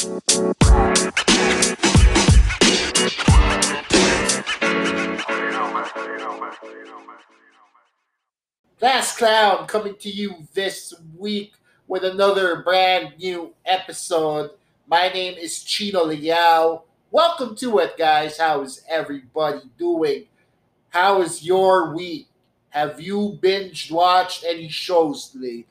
Class Clown coming to you this week with another brand new episode. My name is Chino Liao. Welcome to it, guys. How is everybody doing? How is your week? Have you binge watched any shows lately?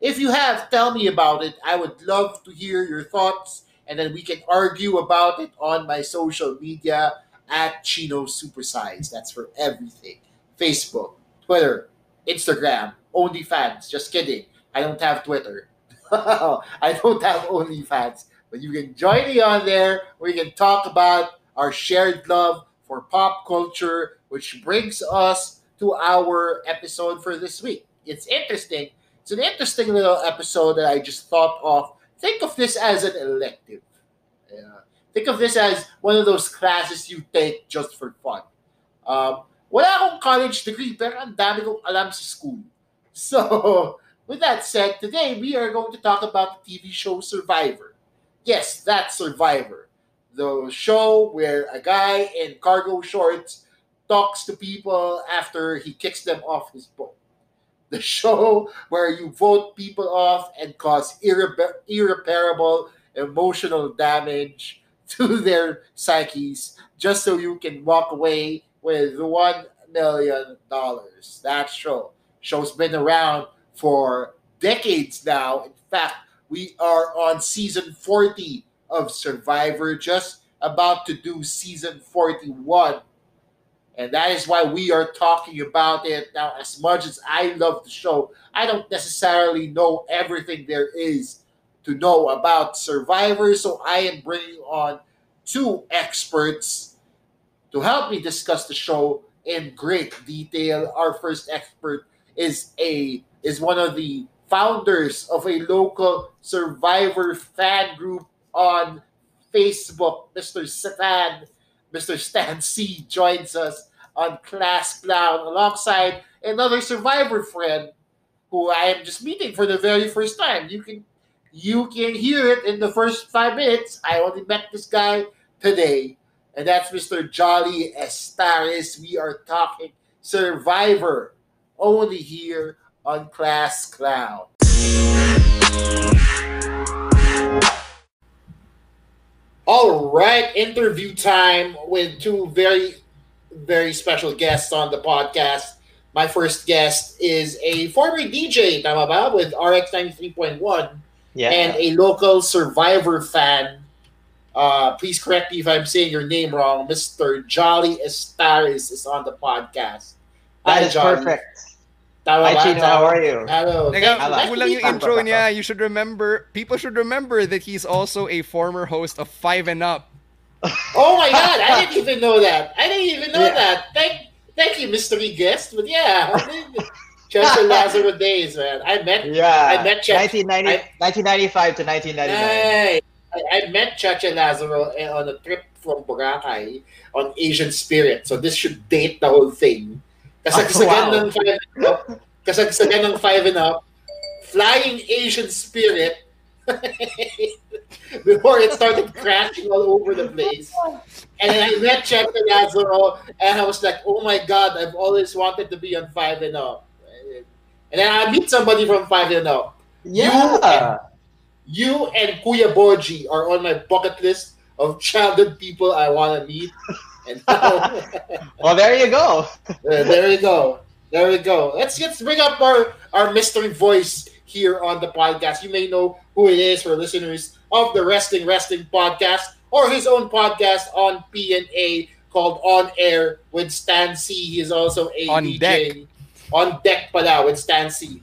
If you have, tell me about it. I would love to hear your thoughts, and then we can argue about it on my social media at Chino Supersize. That's for everything Facebook, Twitter, Instagram, OnlyFans. Just kidding. I don't have Twitter. I don't have OnlyFans. But you can join me on there. We can talk about our shared love for pop culture, which brings us to our episode for this week. It's interesting. It's an interesting little episode that I just thought of. Think of this as an elective. Yeah. Think of this as one of those classes you take just for fun. Um, wala akong college degree, pero ang dami kong alam sa school. So, with that said, today we are going to talk about the TV show Survivor. Yes, that's Survivor. The show where a guy in cargo shorts talks to people after he kicks them off his boat. The show where you vote people off and cause irre- irreparable emotional damage to their psyches just so you can walk away with one million dollars. That show. Show's been around for decades now. In fact, we are on season 40 of Survivor, just about to do season 41. And that is why we are talking about it. Now, as much as I love the show, I don't necessarily know everything there is to know about Survivor. So I am bringing on two experts to help me discuss the show in great detail. Our first expert is a is one of the founders of a local survivor fan group on Facebook. Mr. Stan, Mr. Stan Sy joins us on Class Clown alongside another survivor friend who I am just meeting for the very first time. You can you can hear it in the first five minutes. I only met this guy today, and that's Mr. Jolly Estaris. We are talking Survivor only here on Class Clown. All right, interview time with two very, very special guests on the podcast. My first guest is a former DJ, tama ba, with RX 93.1 Yeah. and a local Survivor fan. Uh, please correct me if I'm saying your name wrong. Mr. Jolly Estaris is on the podcast. that Hi, is Jolly. perfect. Tama Hi. Chino. How are you? Hello. Teka, Thank- Hello. nice to kulang yung you. intro niya. You should remember, people should remember that he's also a former host of Five and Up. Oh my god, I didn't even know that. I didn't even know Yeah. that. Thank thank you, mystery guest. But yeah. Chester Lazaro days, man. I met Yeah. I met Chet. 1990, I- 1995 to 1999. I, I met Chacha Lazaro eh, on a trip from Boracay on Asian Spirit. So this should date the whole thing. Ah, Kasagsagan Oh, wow. ng five and up. Kasagsagan ng five and up. Flying Asian Spirit. Before it started crashing all over the place. And then I met Chacha Lazaro and I was like, oh my god, I've always wanted to be on five and up. And then I meet somebody from five and up. Yeah. You and Kuya Boji are on my bucket list of childhood people I want to meet. And Well, there you go. uh, there you go. There we go. Let's let's bring up our our mystery voice here on the podcast. You may know who it is for listeners of the Wrestling Wrestling podcast or his own podcast on PNA called On Air with Stan Sy. He is also a On DJ. Deck. On deck pala with Stan Sy.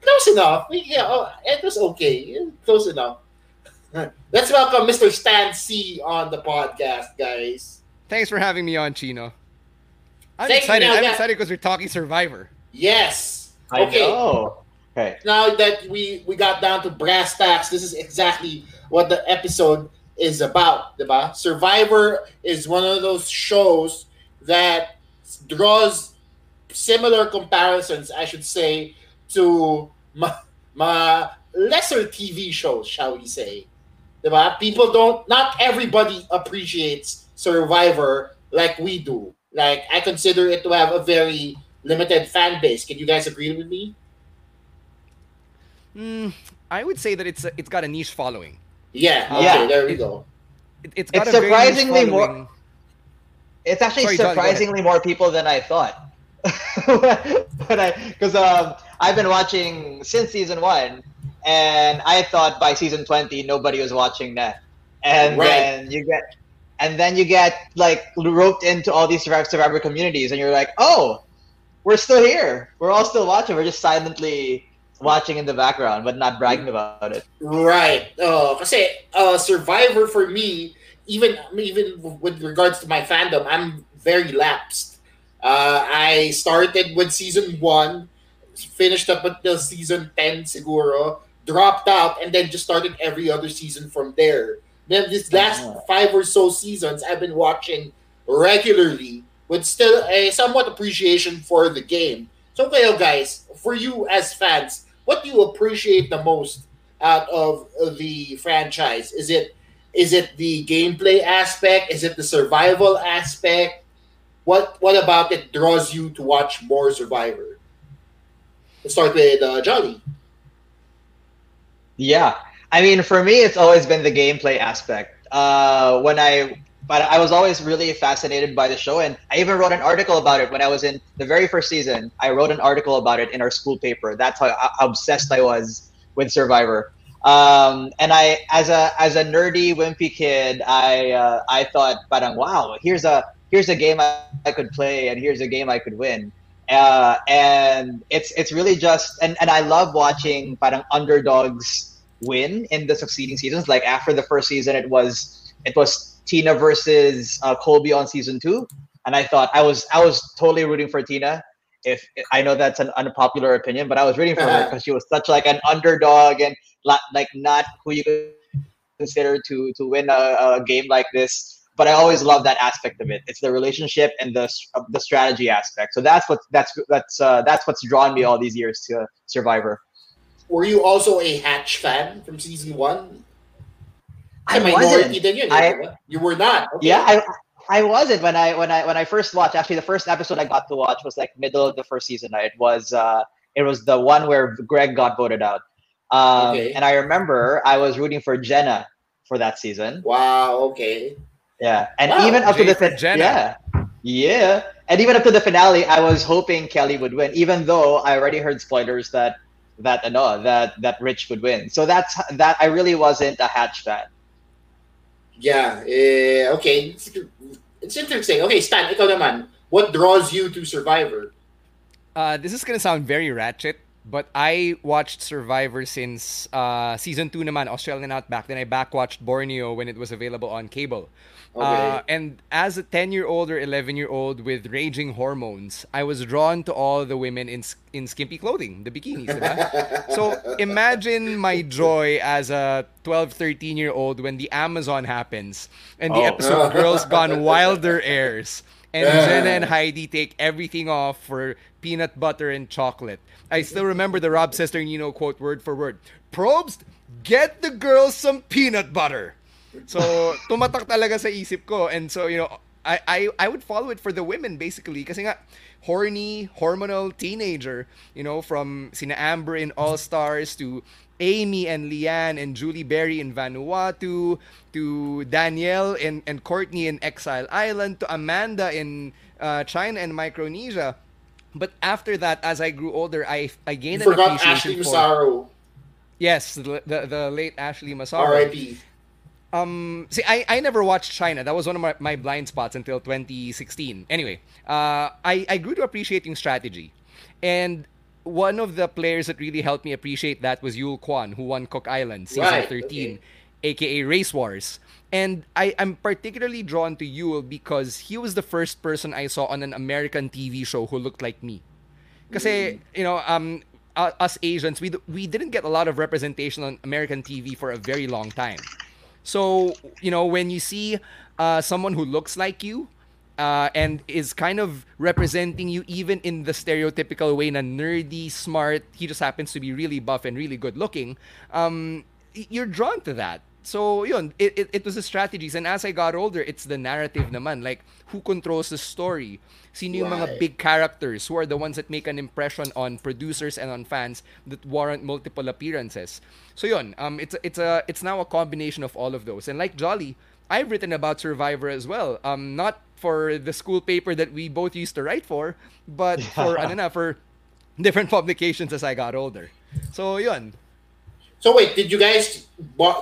Close enough. Yeah, oh, it was okay. Close enough. Let's welcome Mr. Stan Sy on the podcast, guys. Thanks for having me on, Chino. I'm Thank excited. now I'm that- excited because we're talking Survivor. Yes. I Okay. know. Okay. Now that we we got down to brass tacks, this is exactly what the episode is about, diba? Survivor is one of those shows that draws similar comparisons, I should say, to ma, ma lesser TV shows, shall we say. Diba? People don't, not everybody appreciates Survivor like we do. Like, I consider it to have a very limited fan base. Can you guys agree with me? Mm, I would say that it's a, it's got a niche following. Yeah, okay, Yeah. there we go. It, it's got It's a surprisingly more- It's actually Sorry, John, surprisingly more people than I thought. but I, because um, I've been watching since season one, and I thought by season twenty nobody was watching that, and Right. then you get, and then you get like roped into all these survivor, survivor communities, and you're like, oh, we're still here. We're all still watching. We're just silently watching in the background, but not bragging about it. Right. Uh, kasi uh, Survivor for me, even even with regards to my fandom, I'm very lapsed. Uh, I started with season one, finished up until season ten, siguro, dropped out, and then just started every other season from there. Then this last five or so seasons, I've been watching regularly with still a somewhat appreciation for the game. So, kayo guys, for you as fans, what do you appreciate the most out of the franchise? Is it is it the gameplay aspect? Is it the survival aspect? What what about it draws you to watch more Survivor? Let's start with uh, Jolly. Yeah, I mean, for me, it's always been the gameplay aspect. Uh, when I, but I was always really fascinated by the show, and I even wrote an article about it when I was in the very first season. I wrote an article about it in our school paper. That's how obsessed I was with Survivor. Um, and I, as a as a nerdy, wimpy kid, I uh, I thought, parang wow, here's a here's a game I, I could play, and here's a game I could win. Uh, and it's it's really just and, and I love watching parang underdogs win in the succeeding seasons. Like after the first season, it was it was Tina versus uh, Colby on season two, and I thought I was I was totally rooting for Tina. If I know that's an unpopular opinion, but I was rooting for her because she was such like an underdog and like not who you could consider to to win a, a game like this. But I always love that aspect of it. It's the relationship and the the strategy aspect. So that's what that's that's uh, that's what's drawn me all these years to Survivor. Were you also a Hatch fan from season one? I Ay, minority wasn't. din yun, I- You were not. Okay. Yeah, I I wasn't when I when I when I first watched. Actually, the first episode I got to watch was like middle of the first season. It was uh it was the one where Greg got voted out. Um, Okay. and I remember I was rooting for Jenna for that season. Wow. Okay. Yeah, and Wow, even up to the fin- Jenna. yeah, yeah, and even up to the finale, I was hoping Kelly would win, even though I already heard spoilers that that no that that Rich would win. So that's that. I really wasn't a Hatch fan. Yeah. Eh, okay. It's, it's interesting. Okay, Stan, ikaw naman. What draws you to Survivor? Uh, this is gonna sound very ratchet, but I watched Survivor since uh, season two naman, Australian Outback. Then I backwatched Borneo when it was available on cable. Okay. Uh, and as a 10 year old or 11 year old with raging hormones, I was drawn to all the women in, in skimpy clothing, the bikinis. so imagine my joy as a 12, 13 year old when the Amazon happens and the Oh. episode Girls Gone Wilder airs. And Jenna and Heidi take everything off for peanut butter and chocolate. I still remember the Rob Cesternino quote word for word. Probst, get the girls some peanut butter. So, tumatak talaga sa isip ko. And so, you know, I, I, I would follow it for the women, basically. Kasi nga, horny, hormonal teenager, you know, from sina Amber in All Stars to Amy and Leanne and Julie Berry in Vanuatu to Danielle and, and Courtney in Exile Island to Amanda in uh, China and Micronesia. But after that, as I grew older, I, I You gained an forgot appreciation Ashley for... Yes, the, the, the late Ashley Massaro. R.I.P. Um, see, I, I never watched China. That was one of my, my blind spots until 2016. Anyway, uh, I, I grew to appreciating strategy. And one of the players that really helped me appreciate that was Yul Kwon, who won Cook Island, season Right, 13, okay. aka Race Wars. And I, I'm particularly drawn to Yul because he was the first person I saw on an American TV show who looked like me. Kasi, you know, um, uh, us Asians, we, we didn't get a lot of representation on American TV for a very long time. So, you know, when you see uh, someone who looks like you uh, and is kind of representing you even in the stereotypical way in a nerdy, smart, he just happens to be really buff and really good looking, um, you're drawn to that. So yun, it, it, it was the strategies. And as I got older, it's the narrative naman. Like, who controls the story? Sino yung mga big characters who are the ones that make an impression on producers and on fans that warrant multiple appearances. So yun, um, it's it's a it's now a combination of all of those. And like Jolly, I've written about Survivor as well. Um, not for the school paper that we both used to write for, but for ano na, for different publications as I got older. So yun. So wait, did you guys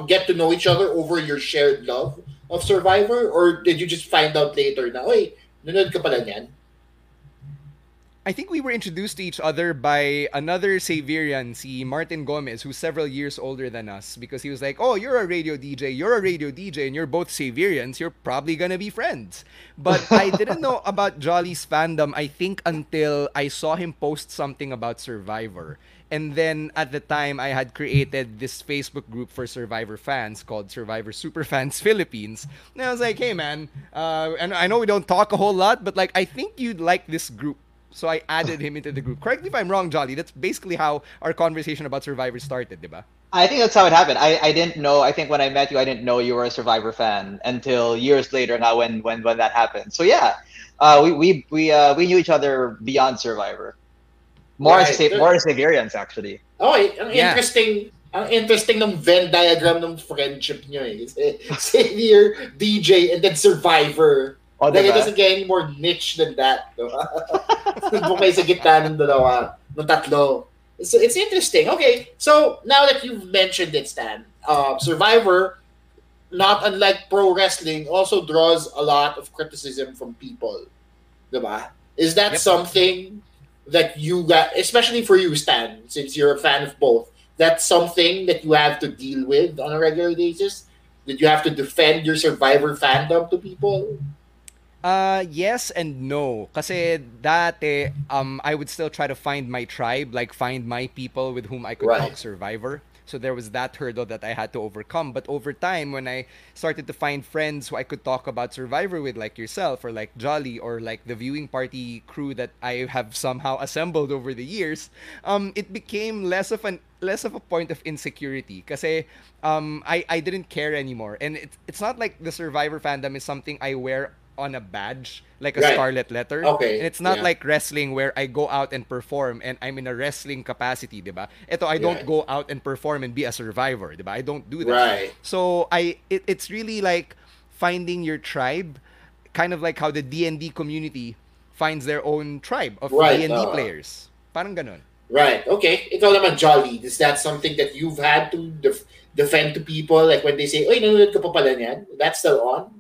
get to know each other over your shared love of Survivor, or did you just find out later na, oy, nanood ka pala niyan? I think we were introduced to each other by another Xaverian, si Martin Gomez, who's several years older than us, because he was like, "Oh, you're a radio DJ, you're a radio DJ, and you're both Xaverians. You're probably gonna be friends." But I didn't know about Jolly's fandom. I think until I saw him post something about Survivor, and then at the time I had created this Facebook group for Survivor fans called Survivor Superfans Philippines. And I was like, "Hey, man, uh, and I know we don't talk a whole lot, but like, I think you'd like this group." So I added him into the group. Correct me if I'm wrong, Jolly. That's basically how our conversation about Survivor started, diba? I think that's how it happened. I, I didn't know. I think when I met you, I didn't know you were a Survivor fan until years later. Now, when when when that happened. So yeah, uh, we we we uh, we knew each other beyond Survivor. More Right. Sa- more as actually. Okay, ang Yeah. interesting, ang interesting ng Venn diagram ng friendship nyo eh. Kasi Savior, DJ, and then Survivor. Oh, Like, it doesn't get any more niche than that. Diba? Doon kayo sa gitna ng dalawa, ng tatlo. It's, it's interesting. Okay, so now that you've mentioned it, Stan, uh, Survivor, not unlike pro wrestling, also draws a lot of criticism from people. Diba? Is that Yep. something that you got, especially for you, Stan, since you're a fan of both, that's something that you have to deal with on a regular basis? Did you have to defend your Survivor fandom to people? Uh, yes and no. Kasi dati, um, I would still try to find my tribe, like find my people with whom I could Right. talk Survivor. So there was that hurdle that I had to overcome. But over time, when I started to find friends who I could talk about Survivor with, like yourself or like Jolly or like the viewing party crew that I have somehow assembled over the years, um, it became less of an less of a point of insecurity. Kasi um, I I didn't care anymore, and it's it's not like the Survivor fandom is something I wear on a badge like a Right. scarlet letter. Okay, And it's not yeah. like wrestling where I go out and perform and I'm in a wrestling capacity, diba? Ito, I don't go out and perform and be a survivor, diba? I don't do that. Right. So I it, it's really like finding your tribe, kind of like how the D&D community finds their own tribe of Right, D&D uh. players. Parang ganun. Right. Okay. Ikaw naman, Jolly. Is that something that you've had to def- defend to people? Like when they say, Oy, nanonood ka pa pala niyan? That's still on?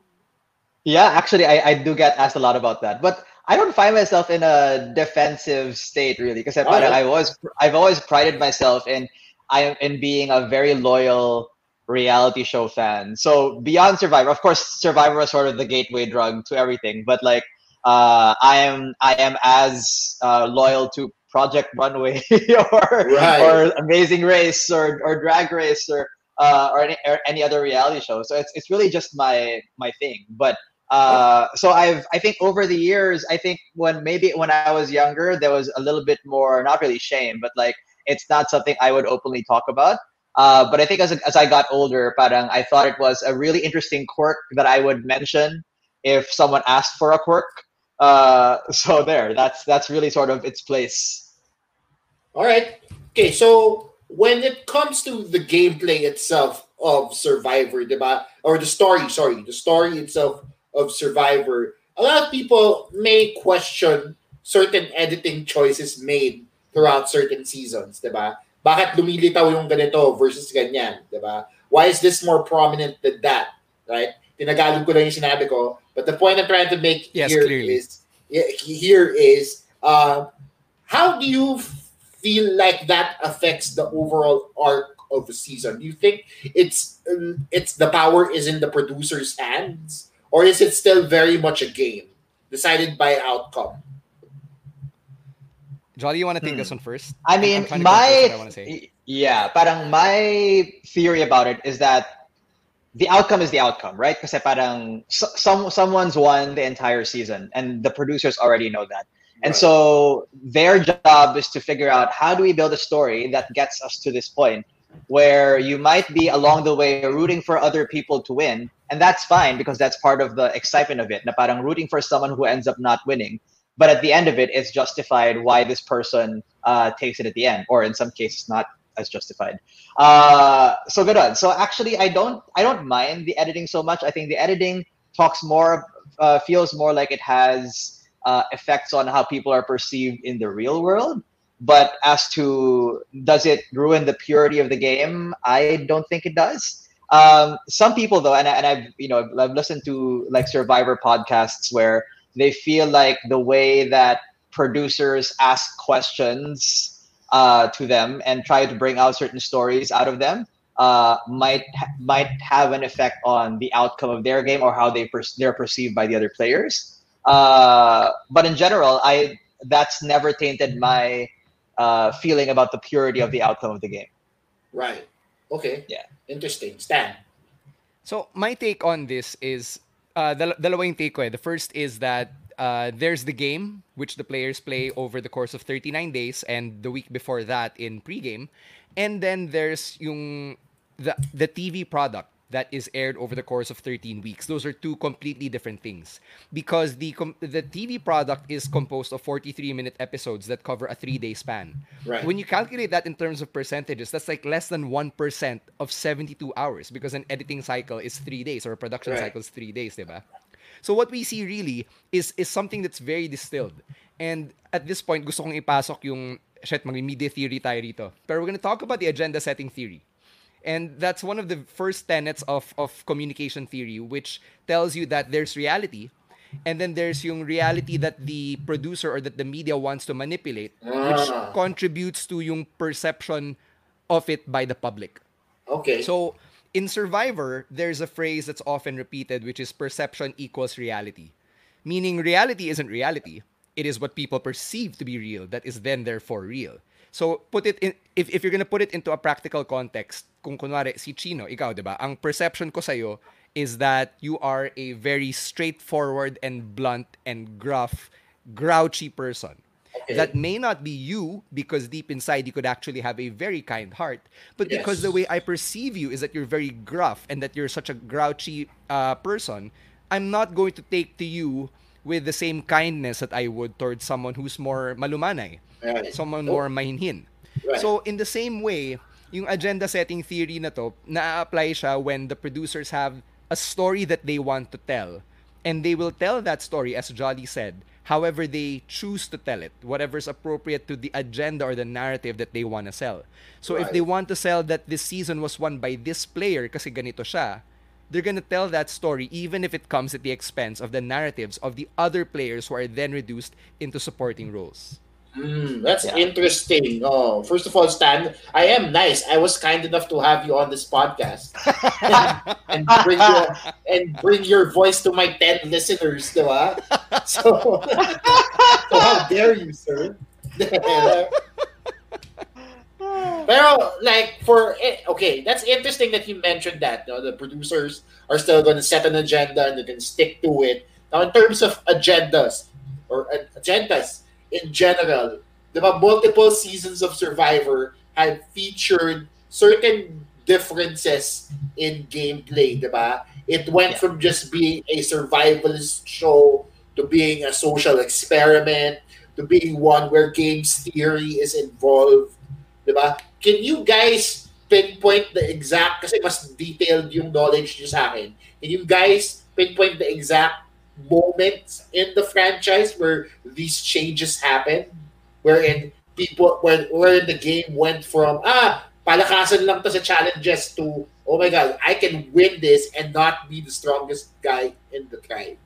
Yeah, actually, I, I do get asked a lot about that, but I don't find myself in a defensive state really, because Oh, yeah. I was I've always prided myself in I in being a very loyal reality show fan. So beyond Survivor, of course, Survivor was sort of the gateway drug to everything, but like uh, I am I am as uh, loyal to Project Runway or Right. or Amazing Race or or Drag Race or uh, or, any, or any other reality show. So it's it's really just my my thing. But uh, so I've I think over the years, I think when maybe when I was younger, there was a little bit more not really shame, but like it's not something I would openly talk about. Uh, but I think as, as I got older, parang I thought it was a really interesting quirk that I would mention if someone asked for a quirk. Uh, so there, that's that's really sort of its place. All right. Okay, so when it comes to the gameplay itself of Survivor, diba? Or the story, sorry, the story itself of Survivor, a lot of people may question certain editing choices made throughout certain seasons, diba? Bakit lumilitaw yung ganito versus ganyan? Why is this more prominent than that, right? Tinagalog ko lang yung sinabi ko. But the point I'm trying to make yes, here clearly. is, here is, uh, how do you feel like that affects the overall arc of the season? Do you think it's um, it's the power is in the producer's hands, or is it still very much a game decided by outcome? Jolly, you want to take Hmm. this one first? I I'm- I'm mean, trying to compose what I my wanna say. y- yeah, parang my theory about it is that the outcome is the outcome, right? Because parang so- some someone's won the entire season, and the producers already know that. And Right. so their job is to figure out how do we build a story that gets us to this point where you might be along the way rooting for other people to win, and that's fine because that's part of the excitement of it. Na parang rooting for someone who ends up not winning, but at the end of it, it's justified why this person uh, takes it at the end, or in some cases, not as justified. Uh, so good on. So actually, I don't I don't mind the editing so much. I think the editing talks more, uh, feels more like it has uh, effects on how people are perceived in the real world. But as to does it ruin the purity of the game, I don't think it does. Um, some people though, and, I, and I've you know I've listened to like Survivor podcasts where they feel like the way that producers ask questions uh, to them and try to bring out certain stories out of them uh, might might have an effect on the outcome of their game or how they per- they're perceived by the other players. Uh, but in general, I that's never tainted my uh, feeling about the purity of the outcome of the game. Right. Okay. Yeah. Interesting. Stan. So my take on this is uh, dal- dalawa yung take ko eh. The first is that uh, there's the game which the players play over the course of 39 days and the week before that in pregame, and then there's yung the the TV product that is aired over the course of 13 weeks. Those are two completely different things because the com- the TV product is composed of 43 minute episodes that cover a 3-day span. Right. When you calculate that in terms of percentages, that's like less than 1% of 72 hours because an editing cycle is 3 days or a production Right. cycle is 3 days, diba? So what we see really is is something that's very distilled. And at this point, gusto kong ipasok yung shit, mag-media theory tayo rito. Pero we're gonna talk about the agenda setting theory. And that's one of the first tenets of, of communication theory, which tells you that there's reality, and then there's yung reality that the producer or that the media wants to manipulate, which Ah. contributes to yung perception of it by the public. Okay. So in Survivor, there's a phrase that's often repeated, which is perception equals reality. Meaning reality isn't reality. It is what people perceive to be real that is then therefore real. So put it in if, if you're gonna put it into a practical context, kung kunwari si Chino, ikaw, di ba? Ang perception ko sa'yo is that you are a very straightforward and blunt and gruff, grouchy person. Okay. That may not be you because deep inside you could actually have a very kind heart, but because the way I perceive you is that you're very gruff and that you're such a grouchy uh, person, I'm not going to take to you with the same kindness that I would towards someone who's more malumanay, Right. someone Oh. more mahinhin. Right. So in the same way, yung agenda setting theory na to, na-apply siya when the producers have a story that they want to tell. And they will tell that story, as Jolly said, however they choose to tell it, whatever's appropriate to the agenda or the narrative that they want to sell. So if Right. they want to sell that this season was won by this player kasi ganito siya, they're gonna tell that story even if it comes at the expense of the narratives of the other players who are then reduced into supporting roles. Mm, that's Yeah. interesting. Oh, first of all, Stan, I am nice. I was kind enough to have you on this podcast and bring your and bring your voice to my ten listeners, diba? So, so how dare you, sir? Pero like for eh, okay, that's interesting that you mentioned that. No, the producers are still going to set an agenda and they can stick to it. Now, in terms of agendas or uh, agendas in general, the multiple seasons of Survivor have featured certain differences in gameplay, diba? It went Yeah. from just being a survivalist show to being a social experiment to being one where games theory is involved. Diba? Can you guys pinpoint the exact, kasi mas detailed yung knowledge niyo sa akin. Can you guys pinpoint the exact moments in the franchise where these changes happen? Wherein people, where, where the game went from, ah, palakasan lang to sa challenges to, oh my god, I can win this and not be the strongest guy in the tribe.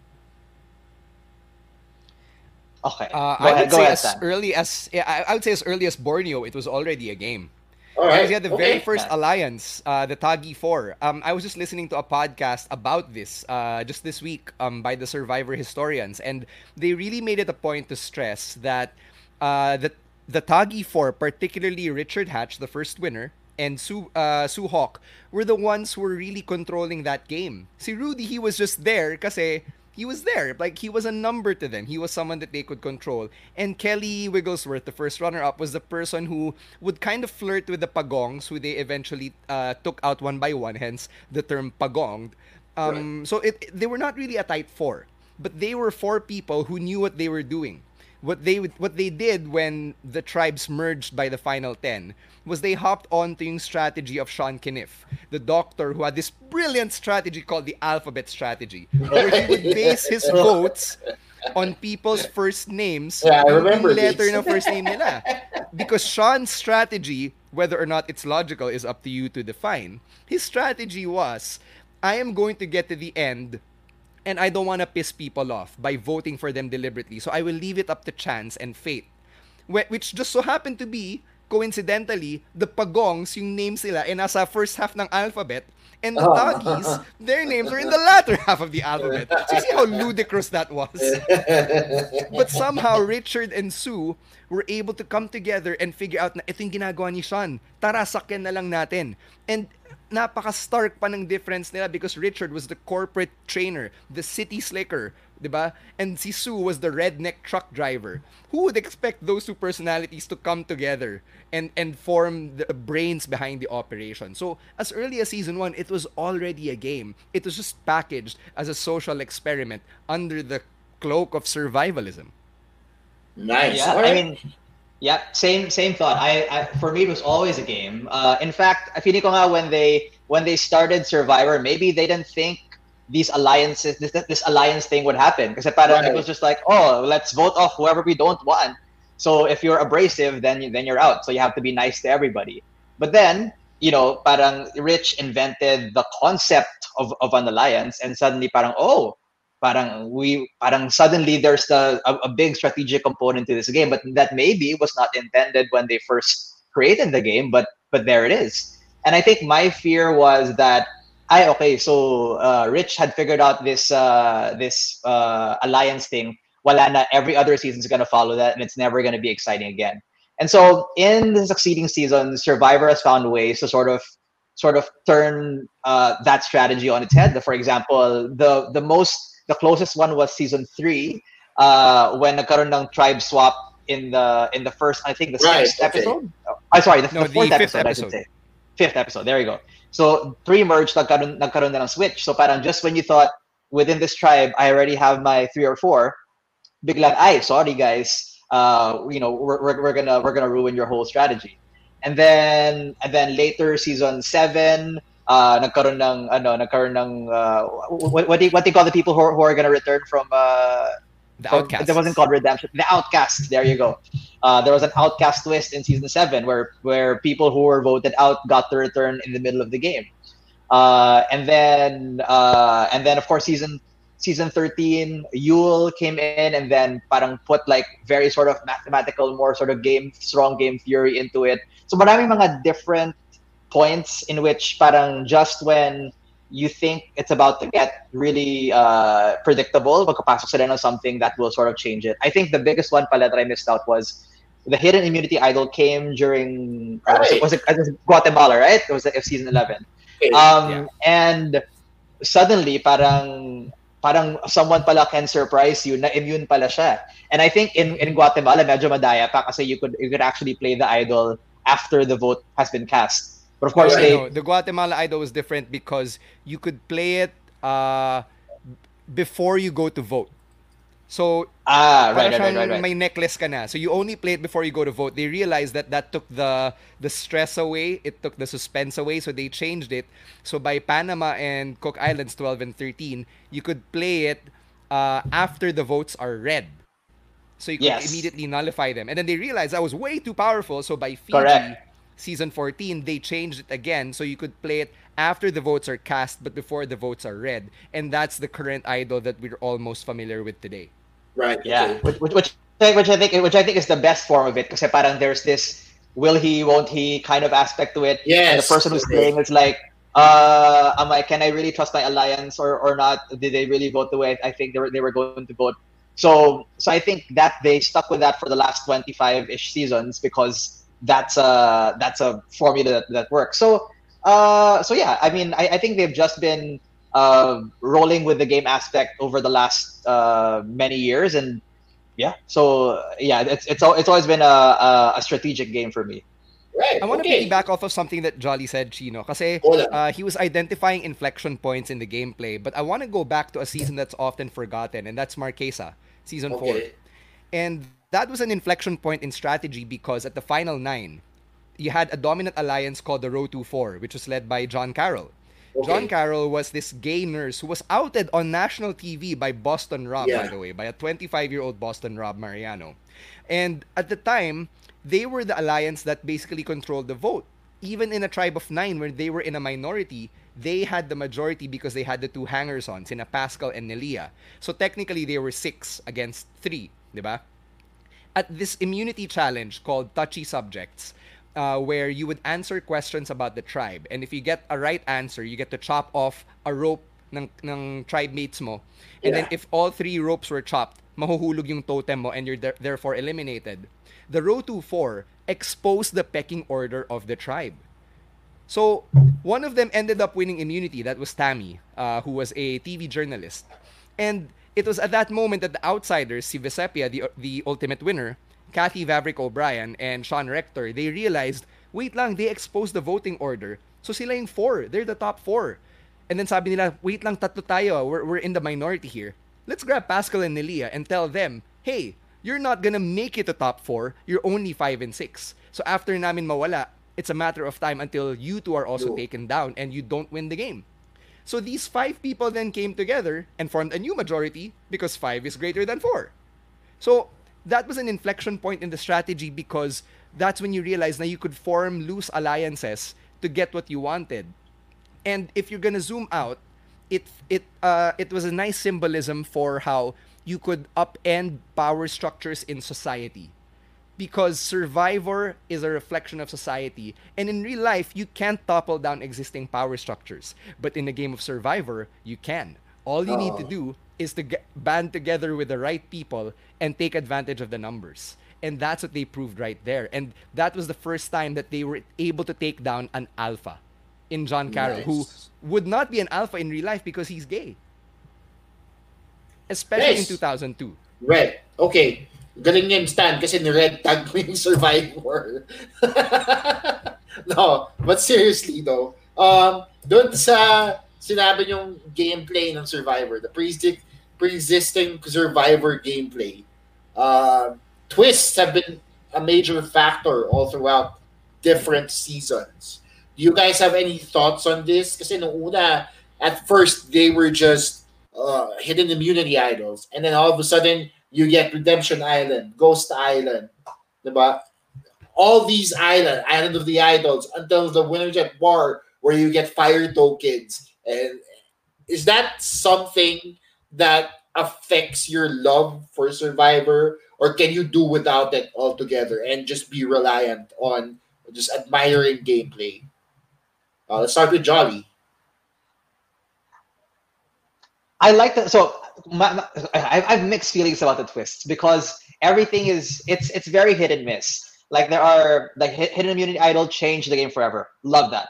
Okay. Uh, go I would Go say ahead, as Stan. early as yeah, I, I would say as early as Borneo, it was already a game. All right. Because had the very first alliance, uh, the Tagi Four. Um, I was just listening to a podcast about this uh, just this week um, by the Survivor historians, and they really made it a point to stress that uh, the the Tagi Four, particularly Richard Hatch, the first winner, and Sue uh, Sue Hawk, were the ones who were really controlling that game. See, Rudy, he was just there kasi he was there. Like he was a number to them. He was someone that they could control. And Kelly Wigglesworth, the first runner-up, was the person who would kind of flirt with the pagongs, who they eventually uh, took out one by one. Hence the term pagonged. Um, right. So it, they were not really a tight four, but they were four people who knew what they were doing. What they what they did when the tribes merged by the final ten was they hopped onto yung strategy of Sean Kenniff, the doctor who had this brilliant strategy called the alphabet strategy, where he would base his votes on people's first names. Yeah, I remember letter this. ng first name nila. Because Sean's strategy, whether or not it's logical, is up to you to define. His strategy was, I am going to get to the end and I don't want to piss people off by voting for them deliberately. So I will leave it up to chance and fate. Which just so happened to be coincidentally, the Pagongs, yung names nila, ay nasa first half ng alphabet, and the Doggies, their names are in the latter half of the alphabet. So you see how ludicrous that was? but somehow, Richard and Sue were able to come together and figure out na ito yung ginagawa ni Sean. Tara, sakyan na lang natin. And napaka-stark pa ng difference nila because Richard was the corporate trainer, the city slicker, 'di ba? And si Sue was the redneck truck driver. Who would expect those two personalities to come together and and form the brains behind the operation? So, as early as season 1, it was already a game. It was just packaged as a social experiment under the cloak of survivalism. Nice. Yeah, I mean, yeah, same same thought. I, I for me it was always a game. Uh, in fact, I feel ko nga when they when they started Survivor, maybe they didn't think these alliances, this this alliance thing would happen. Because right. it was just like, oh, let's vote off whoever we don't want. So if you're abrasive, then then you're out. So you have to be nice to everybody. But then, you know, parang Rich invented the concept of, of an alliance, and suddenly, parang oh, parang we parang suddenly there's the a, a big strategic component to this game, but that maybe was not intended when they first created the game. But but there it is. And I think my fear was that I okay, so uh, Rich had figured out this uh, this uh, alliance thing. Wala na, every other season is gonna follow that, and it's never gonna be exciting again. And so, in the succeeding seasons, Survivor has found ways to sort of sort of turn uh, that strategy on its head. For example, the the most the closest one was season three, uh, when nagkaroon ng tribe swap in the in the first I think the right, sixth okay. episode. Oh, sorry, the, no, the fourth the episode, episode, I should say. Fifth episode. There you go. So pre-merge, nagkaroon, nagkaroon na ng switch. So parang just when you thought within this tribe, I already have my three or four, Big biglang, ay, sorry guys, uh, you know, we're, we're, we're gonna we're gonna ruin your whole strategy. And then and then later season seven, uh, nagkaroon ng ano, nagkaroon ng uh, what, what do you, what do you call the people who are, who are gonna return from uh, the from, outcast. It wasn't called redemption. The outcast. There you go. Uh, there was an outcast twist in season seven where where people who were voted out got to return in the middle of the game. Uh, and then uh, and then of course season season 13 Yul came in and then parang put like very sort of mathematical more sort of game strong game theory into it. So maraming mga different points in which parang just when you think it's about to get really uh, predictable, magkapasok sila ng something that will sort of change it. I think the biggest one pala that I missed out was the hidden immunity idol came during right. was, it, was, it, was, it, Guatemala, right? It was like season 11. Um, yeah. And suddenly, parang parang someone pala can surprise you na immune pala siya. And I think in, in Guatemala, medyo madaya pa kasi you could you could actually play the idol after the vote has been cast. But of course, they, the Guatemala idol was different because you could play it uh, before you go to vote. So, ah, right, right, right, right, right. may necklace ka na. So you only play it before you go to vote. They realized that that took the the stress away. It took the suspense away. So they changed it. So by Panama and Cook Islands 12 and 13, you could play it uh, after the votes are read. So you could yes. immediately nullify them. And then they realized that was way too powerful. So by Fiji, Correct season 14 they changed it again so you could play it after the votes are cast but before the votes are read. And that's the current idol that we're all most familiar with today. Right yeah. which, which, which, which i think which i think is the best form of it because parang there's this will he won't he kind of aspect to it. Yes and the person who's playing is like uh am i can i really trust my alliance or or not? Did they really vote the way i think they were, they were going to vote? So so i think that they stuck with that for the last 25ish seasons because that's a that's a formula that, that works. So uh, so yeah, I mean, I, I think they've just been uh, rolling with the game aspect over the last uh, many years, and yeah, so yeah, it's it's it's always been a, a, a strategic game for me. Right. I want okay. to piggyback off of something that Jolly said, Chino. Kasi uh, he was identifying inflection points in the gameplay. But I want to go back to a season that's often forgotten, and that's Marquesa, season 4. And that was an inflection point in strategy because at the final nine, you had a dominant alliance called the Rotu 4, which was led by John Carroll. Okay. John Carroll was this gay nurse who was outed on national TV by Boston Rob, by the way, by a 25-year-old Boston Rob Mariano. And at the time, they were the alliance that basically controlled the vote. Even in a tribe of nine, where they were in a minority, they had the majority because they had the two hangers-on, Sina Paschal and Neleh. So technically, they were six against three, di ba? At this immunity challenge called Touchy Subjects, uh, where you would answer questions about the tribe. And if you get a right answer, you get to chop off a rope ng, ng tribe mates mo. And then Yeah. if all three ropes were chopped, mahuhulog yung totem mo and you're there- therefore eliminated. The Row 2-4 exposed the pecking order of the tribe. So one of them ended up winning immunity. That was Tammy, uh, who was a TV journalist. And it was at that moment that the outsiders, si Vesepia, the, the ultimate winner, Kathy Vavrick O'Brien, and Sean Rector, they realized, wait lang, they exposed the voting order. So sila yung four. They're the top four. And then sabi nila, wait lang, tatlo tayo. We're, we're in the minority here. Let's grab Pascal and Nelia and tell them, hey, you're not gonna make it to top four. You're only five and six. So after namin mawala, it's a matter of time until you two are also taken down and you don't win the game. So these five people then came together and formed a new majority because five is greater than four. So that was an inflection point in the strategy because that's when you realize that you could form loose alliances to get what you wanted. And if you're gonna zoom out, it it uh, it was a nice symbolism for how you could upend power structures in society. Because Survivor is a reflection of society, and in real life, you can't topple down existing power structures. But in a game of Survivor, you can. All you need to Oh. do is to get, band together with the right people and take advantage of the numbers. And that's what they proved right there. And that was the first time that they were able to take down an alpha in John Carroll, who would not be an alpha in real life because he's gay. Especially Nice. in 2002. Red. Okay. Galing yan, Stan, kasi ni-red tag mo yung Survivor. no, but seriously though, um, doon sa sinabi yung gameplay ng Survivor, the pre pre-existing Survivor gameplay, uh, twists have been a major factor all throughout different seasons. Do you guys have any thoughts on this? Kasi nung una, at first, they were just uh, hidden immunity idols. And then all of a sudden, you get Redemption Island, Ghost Island, diba? All these island, Island of the Idols, until the Winner's at War, where you get fire tokens. And is that something that affects your love for Survivor, or can you do without it altogether and just be reliant on just admiring gameplay? Uh, let's start with Jolly. I like that. So my, my, I, I have mixed feelings about the twists because everything is it's it's very hit and miss. Like there are like hidden immunity idol changed the game forever. Love that.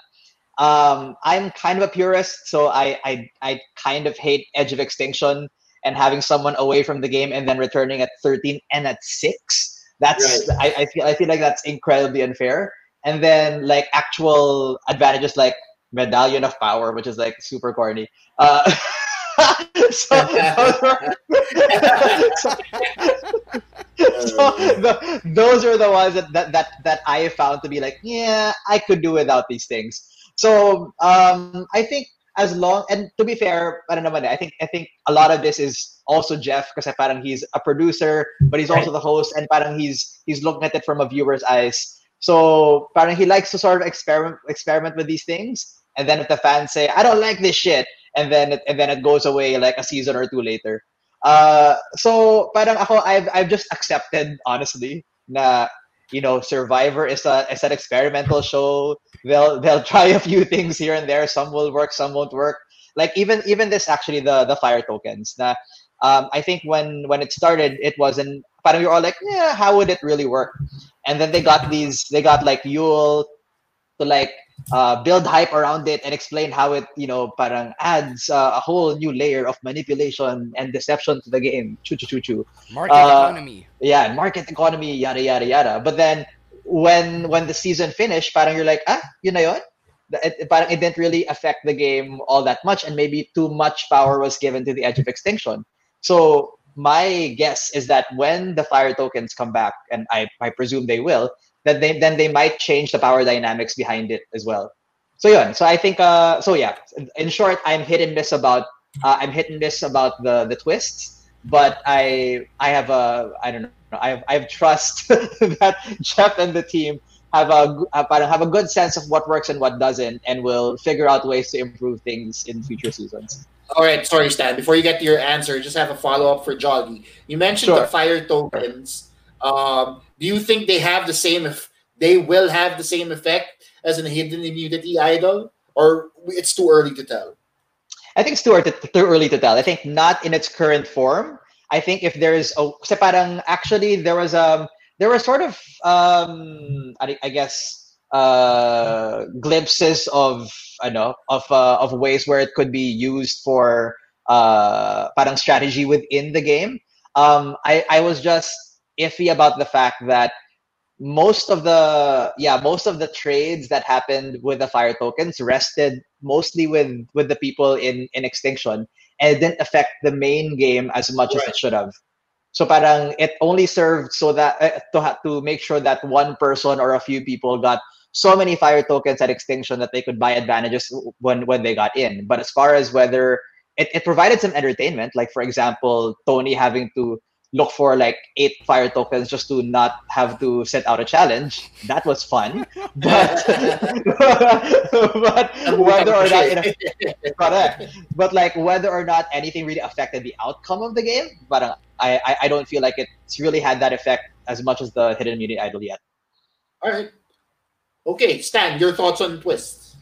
Um, I'm kind of a purist, so I, I I kind of hate Edge of Extinction and having someone away from the game and then returning at 13 and at six. That's I, I feel I feel like that's incredibly unfair. And then like actual advantages like Medallion of Power, which is like super corny. Uh, so, so, so the, those are the ones that, that that that I found to be like, yeah, I could do without these things. So um, I think as long and to be fair, I don't know, I think I think a lot of this is also Jeff because parang he's a producer, but he's also the host, and parang he's he's looking at it from a viewer's eyes. So parang he likes to sort of experiment experiment with these things, and then if the fans say, "I don't like this shit," and then it, and then it goes away like a season or two later. Uh, so parang ako, I've I've just accepted honestly na you know Survivor is a is an experimental show. They'll they'll try a few things here and there. Some will work, some won't work. Like even even this actually the the fire tokens. Na, um, I think when when it started, it wasn't. Parang we were all like, yeah, how would it really work? And then they got these. They got like Yul, to like uh, build hype around it and explain how it, you know, parang adds uh, a whole new layer of manipulation and deception to the game. Choo choo choo choo. Market uh, economy. Yeah, market economy, yada yada yada. But then when when the season finished, parang you're like, ah, yun na yun? It, parang it didn't really affect the game all that much, and maybe too much power was given to the Edge of Extinction. So my guess is that when the fire tokens come back, and I, I presume they will, that they then they might change the power dynamics behind it as well. So yeah, so I think uh so yeah, in short, I'm hit and miss about uh, I'm hit and miss about the the twists, but I I have a I don't know I have I have trust that Jeff and the team have a have a good sense of what works and what doesn't, and will figure out ways to improve things in future seasons. All right, sorry, Stan. Before you get to your answer, just have a follow up for Joggy. You mentioned sure. the fire tokens. Um, do you think they have the same? If they will have the same effect as an hidden immunity idol, or it's too early to tell? I think it's too, too early to tell. I think not in its current form. I think if there's a, kasi parang actually there was um there were sort of um I, I guess uh glimpses of I know of uh, of ways where it could be used for uh parang strategy within the game. Um I I was just iffy about the fact that most of the yeah most of the trades that happened with the fire tokens rested mostly with with the people in in extinction and it didn't affect the main game as much right. as it should have so parang it only served so that uh, to to make sure that one person or a few people got so many fire tokens at extinction that they could buy advantages when when they got in but as far as whether it, it provided some entertainment like for example tony having to look for like eight fire tokens just to not have to set out a challenge. That was fun, but but whether or not it, correct, but like whether or not anything really affected the outcome of the game, but uh, I I don't feel like it's really had that effect as much as the hidden immunity idol yet. All right, okay, Stan, your thoughts on twists?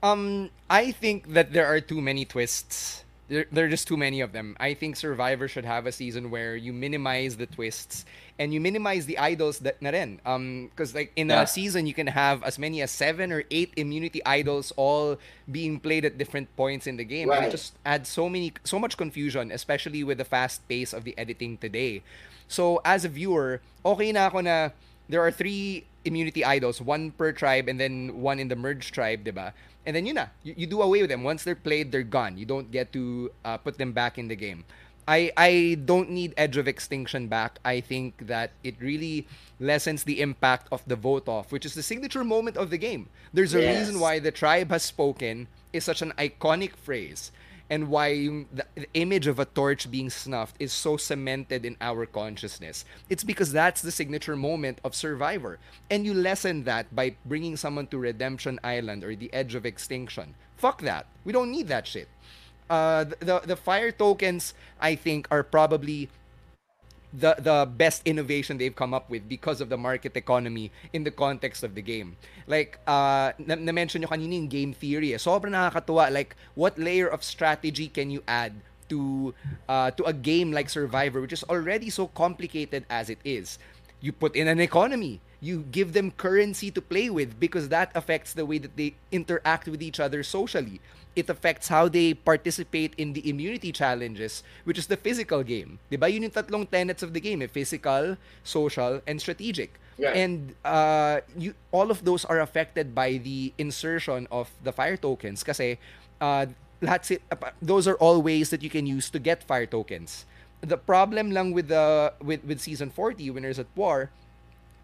Um, I think that there are too many twists there, there are just too many of them. I think Survivor should have a season where you minimize the twists and you minimize the idols that na rin. Um, because like in yeah. a season you can have as many as seven or eight immunity idols all being played at different points in the game, right. and it just adds so many so much confusion, especially with the fast pace of the editing today. So as a viewer, okay na ako na there are three immunity idols, one per tribe and then one in the merge tribe, diba? And then you know you, you do away with them once they're played they're gone you don't get to uh, put them back in the game I, I don't need Edge of Extinction back. I think that it really lessens the impact of the vote off, which is the signature moment of the game. There's a yes. reason why the tribe has spoken is such an iconic phrase and why the, the image of a torch being snuffed is so cemented in our consciousness. It's because that's the signature moment of Survivor. And you lessen that by bringing someone to Redemption Island or the edge of extinction. Fuck that. We don't need that shit. Uh, the, the fire tokens, I think, are probably the the best innovation they've come up with because of the market economy in the context of the game. Like uh na- mention nyo kanina yung game theory. Eh. Sobrang nakakatuwa like what layer of strategy can you add to uh to a game like Survivor which is already so complicated as it is. You put in an economy. You give them currency to play with because that affects the way that they interact with each other socially it affects how they participate in the immunity challenges, which is the physical game. Diba? Yun yung tatlong tenets of the game, eh? physical, social, and strategic. Yeah. And uh, you, all of those are affected by the insertion of the fire tokens kasi uh, lahat uh, those are all ways that you can use to get fire tokens. The problem lang with the with, with season 40 Winners at War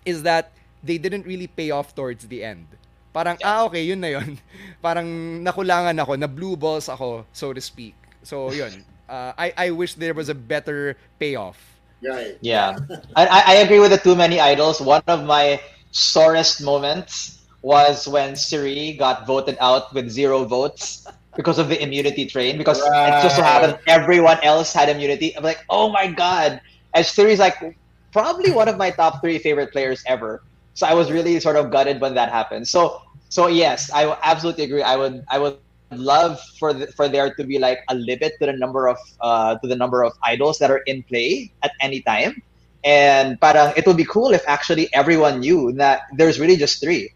is that they didn't really pay off towards the end. Parang, yeah. ah, okay, yun na yun. Parang nakulangan ako, na blue balls ako, so to speak. So, yun. Uh, I, I wish there was a better payoff. Right. Yeah. I, I agree with the too many idols. One of my sorest moments was when Cirie got voted out with zero votes because of the immunity train. Because right. it just so happened everyone else had immunity. I'm like, oh my god. And Cirie's like probably one of my top three favorite players ever. So I was really sort of gutted when that happened. So so yes, I absolutely agree. I would I would love for the, for there to be like a limit to the number of uh, to the number of idols that are in play at any time. And parang it would be cool if actually everyone knew that there's really just three.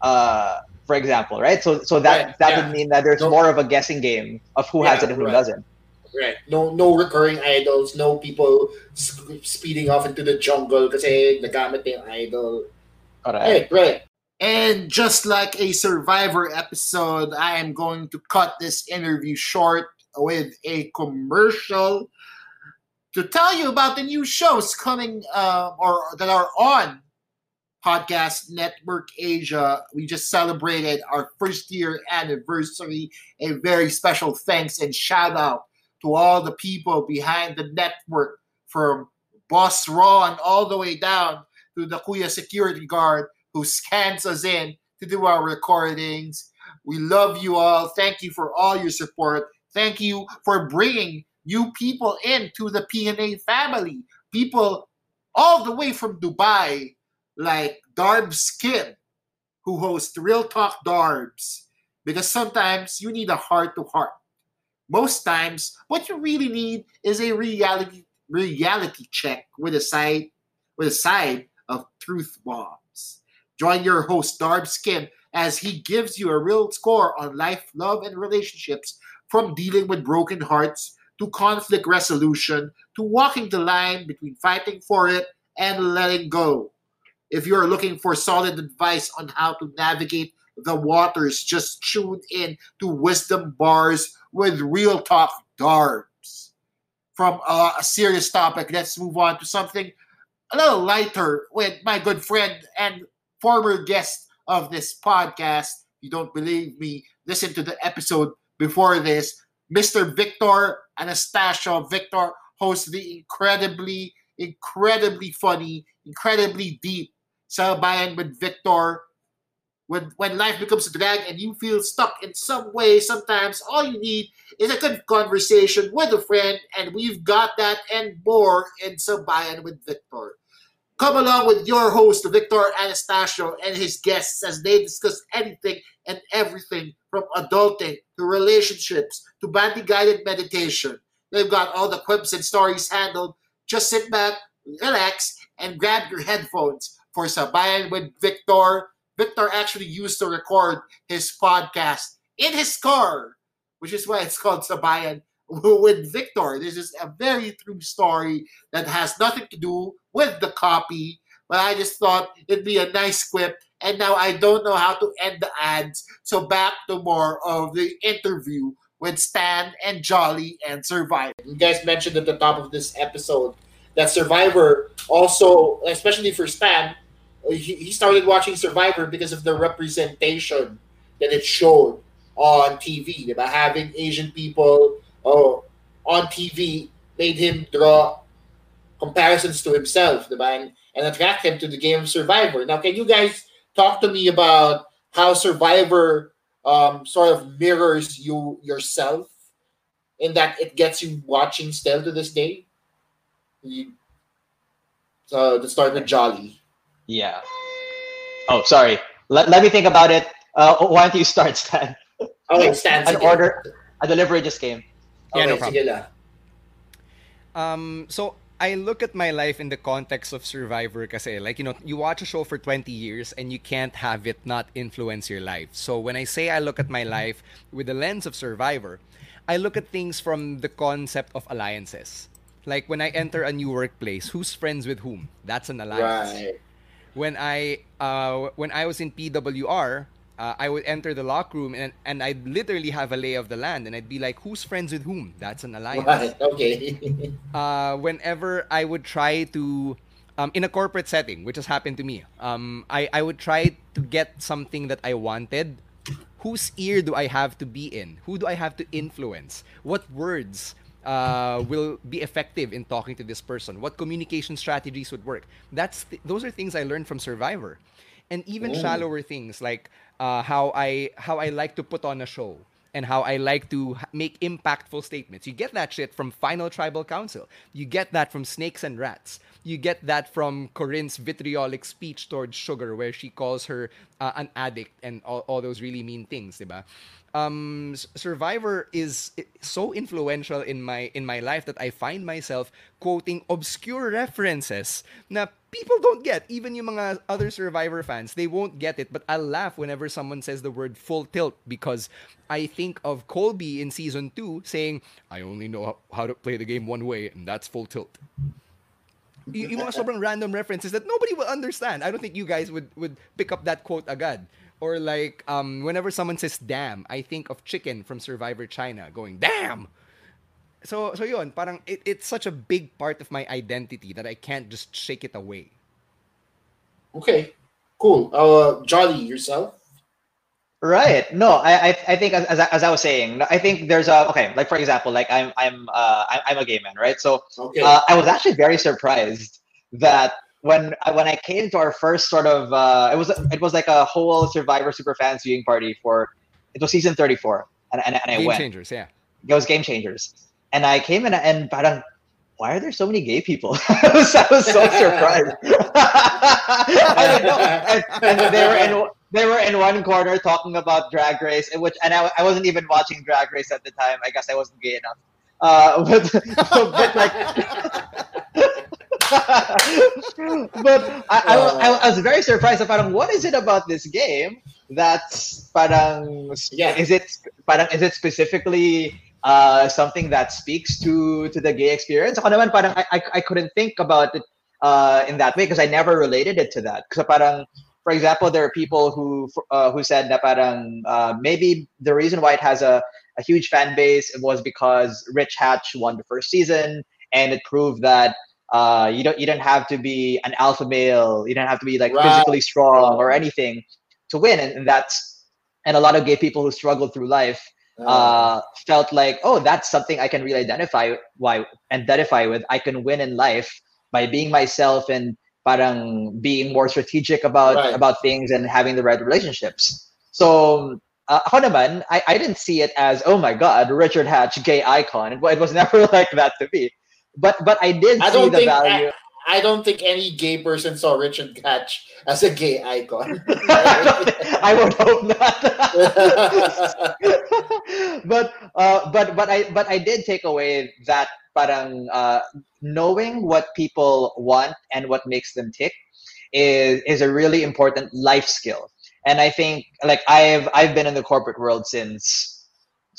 Uh, for example, right? So so that Right, that yeah. would mean that there's No. more of a guessing game of who has it and who right. doesn't. Right. No no recurring idols, no people sp- speeding off into the jungle kasi nagamit na yung idol. Correct. Right, right. And just like a Survivor episode, I am going to cut this interview short with a commercial to tell you about the new shows coming uh, or that are on Podcast Network Asia. We just celebrated our first year anniversary. A very special thanks and shout out to all the people behind the network from Boss Ron all the way down to the Kuya security guard who scans us in to do our recordings. We love you all. Thank you for all your support. Thank you for bringing new people into the PNA family. People all the way from Dubai, like Darbs Kim, who hosts Real Talk Darbs. Because sometimes you need a heart to heart. Most times, what you really need is a reality reality check with a side with a side of truth bombs. Join your host Darb Skin, as he gives you a real score on life, love, and relationships from dealing with broken hearts to conflict resolution to walking the line between fighting for it and letting go. If you're looking for solid advice on how to navigate the waters, just tune in to Wisdom Bars with Real Talk Darbs. From uh, a serious topic, let's move on to something a little lighter with my good friend and former guest of this podcast. If you don't believe me, listen to the episode before this. Mr. Victor Anastasio. Victor hosts the incredibly, incredibly funny, incredibly deep Sabayan with Victor. When, when life becomes a drag and you feel stuck in some way, sometimes all you need is a good conversation with a friend, and we've got that and more in Sabayan with Victor. Come along with your host, Victor Anastasio, and his guests as they discuss anything and everything from adulting to relationships to body guided meditation. They've got all the quips and stories handled. Just sit back, relax, and grab your headphones for Sabayan with Victor. Victor actually used to record his podcast in his car, which is why it's called Sabayan with Victor. This is a very true story that has nothing to do with the copy, but I just thought it'd be a nice quip. And now I don't know how to end the ads. So back to more of the interview with Stan and Jolly and Survivor. You guys mentioned at the top of this episode that Survivor also, especially for Stan, uh, he, he started watching Survivor because of the representation that it showed on TV. about Having Asian people oh, on TV made him draw comparisons to himself diba? And, and attract him to the game of Survivor. Now, can you guys talk to me about how Survivor um, sort of mirrors you yourself in that it gets you watching still to this day? You, so let's start with Jolly. Yeah. Oh, sorry. Let, let me think about it. Uh, why don't you start, Stan? Okay, Stan, An sige. order. A delivery just came. Yeah, no problem. sige lang. Um, so I look at my life in the context of Survivor kasi like you know you watch a show for 20 years and you can't have it not influence your life. So when I say I look at my life with the lens of Survivor, I look at things from the concept of alliances. Like when I enter a new workplace, who's friends with whom? That's an alliance Right. when I uh, when I was in PWR, uh, I would enter the locker room and and I'd literally have a lay of the land and I'd be like, who's friends with whom? That's an alliance. Right. Okay. Uh, whenever I would try to um, in a corporate setting, which has happened to me, um, I, I would try to get something that I wanted. Whose ear do I have to be in? Who do I have to influence? What words uh, will be effective in talking to this person? What communication strategies would work? That's th- those are things I learned from Survivor, and even Oh. shallower things like uh, how I how I like to put on a show and how I like to make impactful statements. You get that shit from Final Tribal Council. You get that from Snakes and Rats. You get that from Corinne's vitriolic speech towards Sugar, where she calls her uh, an addict and all, all those really mean things, diba? Um, Survivor is so influential in my in my life that I find myself quoting obscure references na people don't get. Even yung mga other Survivor fans, they won't get it. But I'll laugh whenever someone says the word full tilt because I think of Colby in season two saying, "I only know how to play the game one way, and that's full tilt." y- yung mga sobrang random references that nobody will understand. I don't think you guys would would pick up that quote agad. Or like um, whenever someone says "damn," I think of Chicken from Survivor China going "damn." So so yun, parang it, it's such a big part of my identity that I can't just shake it away. Okay, cool. Uh, Jolly, yourself? Right. No, I I, I think as, as, I, as I was saying, I think there's a okay. Like for example, like I'm I'm uh I'm, I'm a gay man, right? So Okay. uh, I was actually very surprised that when I- when I came to our first sort of uh, it was it was like a whole Survivor super fans viewing party for it was season 34 and and, and I Game went. changers, yeah. It was Game Changers, and I came in and parang why are there so many gay people? I, was, I was so surprised. I don't know. And, and they were in they were in one corner talking about Drag Race, which and I, I wasn't even watching Drag Race at the time. I guess I wasn't gay enough. Uh, but, but like, but I, I, I, was very surprised. Parang, what is it about this game that's parang Yeah. is it parang is it specifically uh, something that speaks to to the gay experience? Ako naman parang I, I, I couldn't think about it uh, in that way because I never related it to that. Because parang for example, there are people who uh, who said that parang uh, maybe the reason why it has a, a huge fan base was because Rich Hatch won the first season and it proved that uh, you don't you don't have to be an alpha male, you don't have to be like Right. physically strong or anything to win, and, and that's and a lot of gay people who struggled through life uh, felt like, oh, that's something I can really identify why identify with. I can win in life by being myself and parang being more strategic about Right. about things and having the right relationships. So uh, ako naman, I, I didn't see it as oh my god, Richard Hatch, gay icon. It, it was never like that to me. But but I did I see don't the think value. I, I don't think any gay person saw Richard Hatch as a gay icon. I would hope not. but uh, but but I but I did take away that parang uh, knowing what people want and what makes them tick is is a really important life skill. And I think like I've I've been in the corporate world since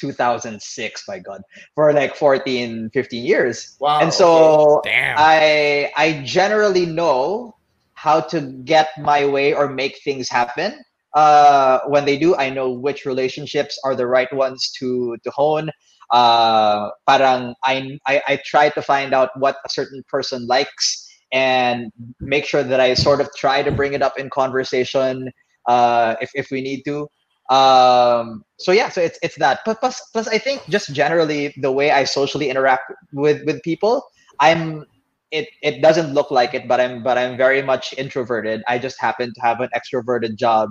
2006 by god for like 14 15 years wow. and so Damn. I I generally know how to get my way or make things happen. Uh, when they do, I know which relationships are the right ones to to hone. Uh, parang I, I I try to find out what a certain person likes and make sure that I sort of try to bring it up in conversation uh, if if we need to. Um, so yeah, so it's it's that. But plus plus I think just generally the way I socially interact with with people, I'm it it doesn't look like it, but I'm but I'm very much introverted. I just happen to have an extroverted job.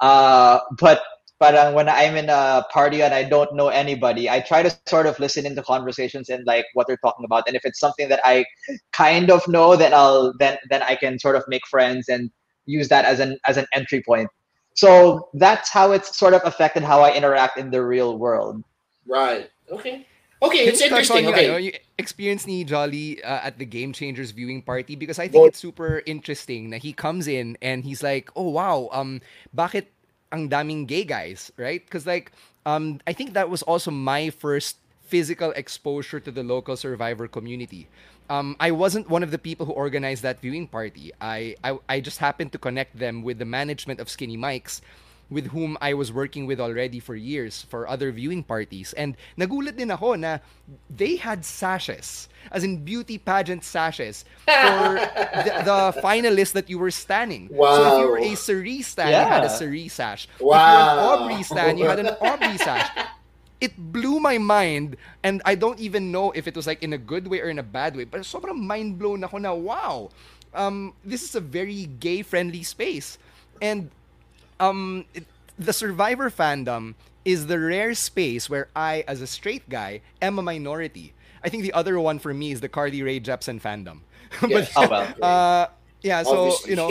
Uh, but but uh, when I'm in a party and I don't know anybody, I try to sort of listen into conversations and like what they're talking about. And if it's something that I kind of know, then I'll then then I can sort of make friends and use that as an as an entry point. So that's how it's sort of affected how I interact in the real world. Right. Okay. Okay, it's you on interesting. yung, Okay. ano, yung experience ni Jolly uh, at the Game Changers viewing party because I think Well- it's super interesting that he comes in and he's like, "Oh wow, um bakit ang daming gay guys?" Right? Cuz like um I think that was also my first physical exposure to the local survivor community. Um, I wasn't one of the people who organized that viewing party. I, I I just happened to connect them with the management of Skinny Mike's with whom I was working with already for years for other viewing parties. And nagulat din ako na they had sashes, as in beauty pageant sashes, for the, the finalists that you were standing. So if you were a Wow. Cerise stan, you had a Yeah. Cerise sash. If you were an Aubrey stan, you had an Aubrey sash. It blew my mind, and I don't even know if it was like in a good way or in a bad way. But sobrang mind blown ako na wow, um, this is a very gay friendly space, and um it- the survivor fandom is the rare space where I, as a straight guy, am a minority. I think the other one for me is the Carly Rae Jepsen fandom. Yeah. Oh, well. uh, Yeah, so obviously. you know,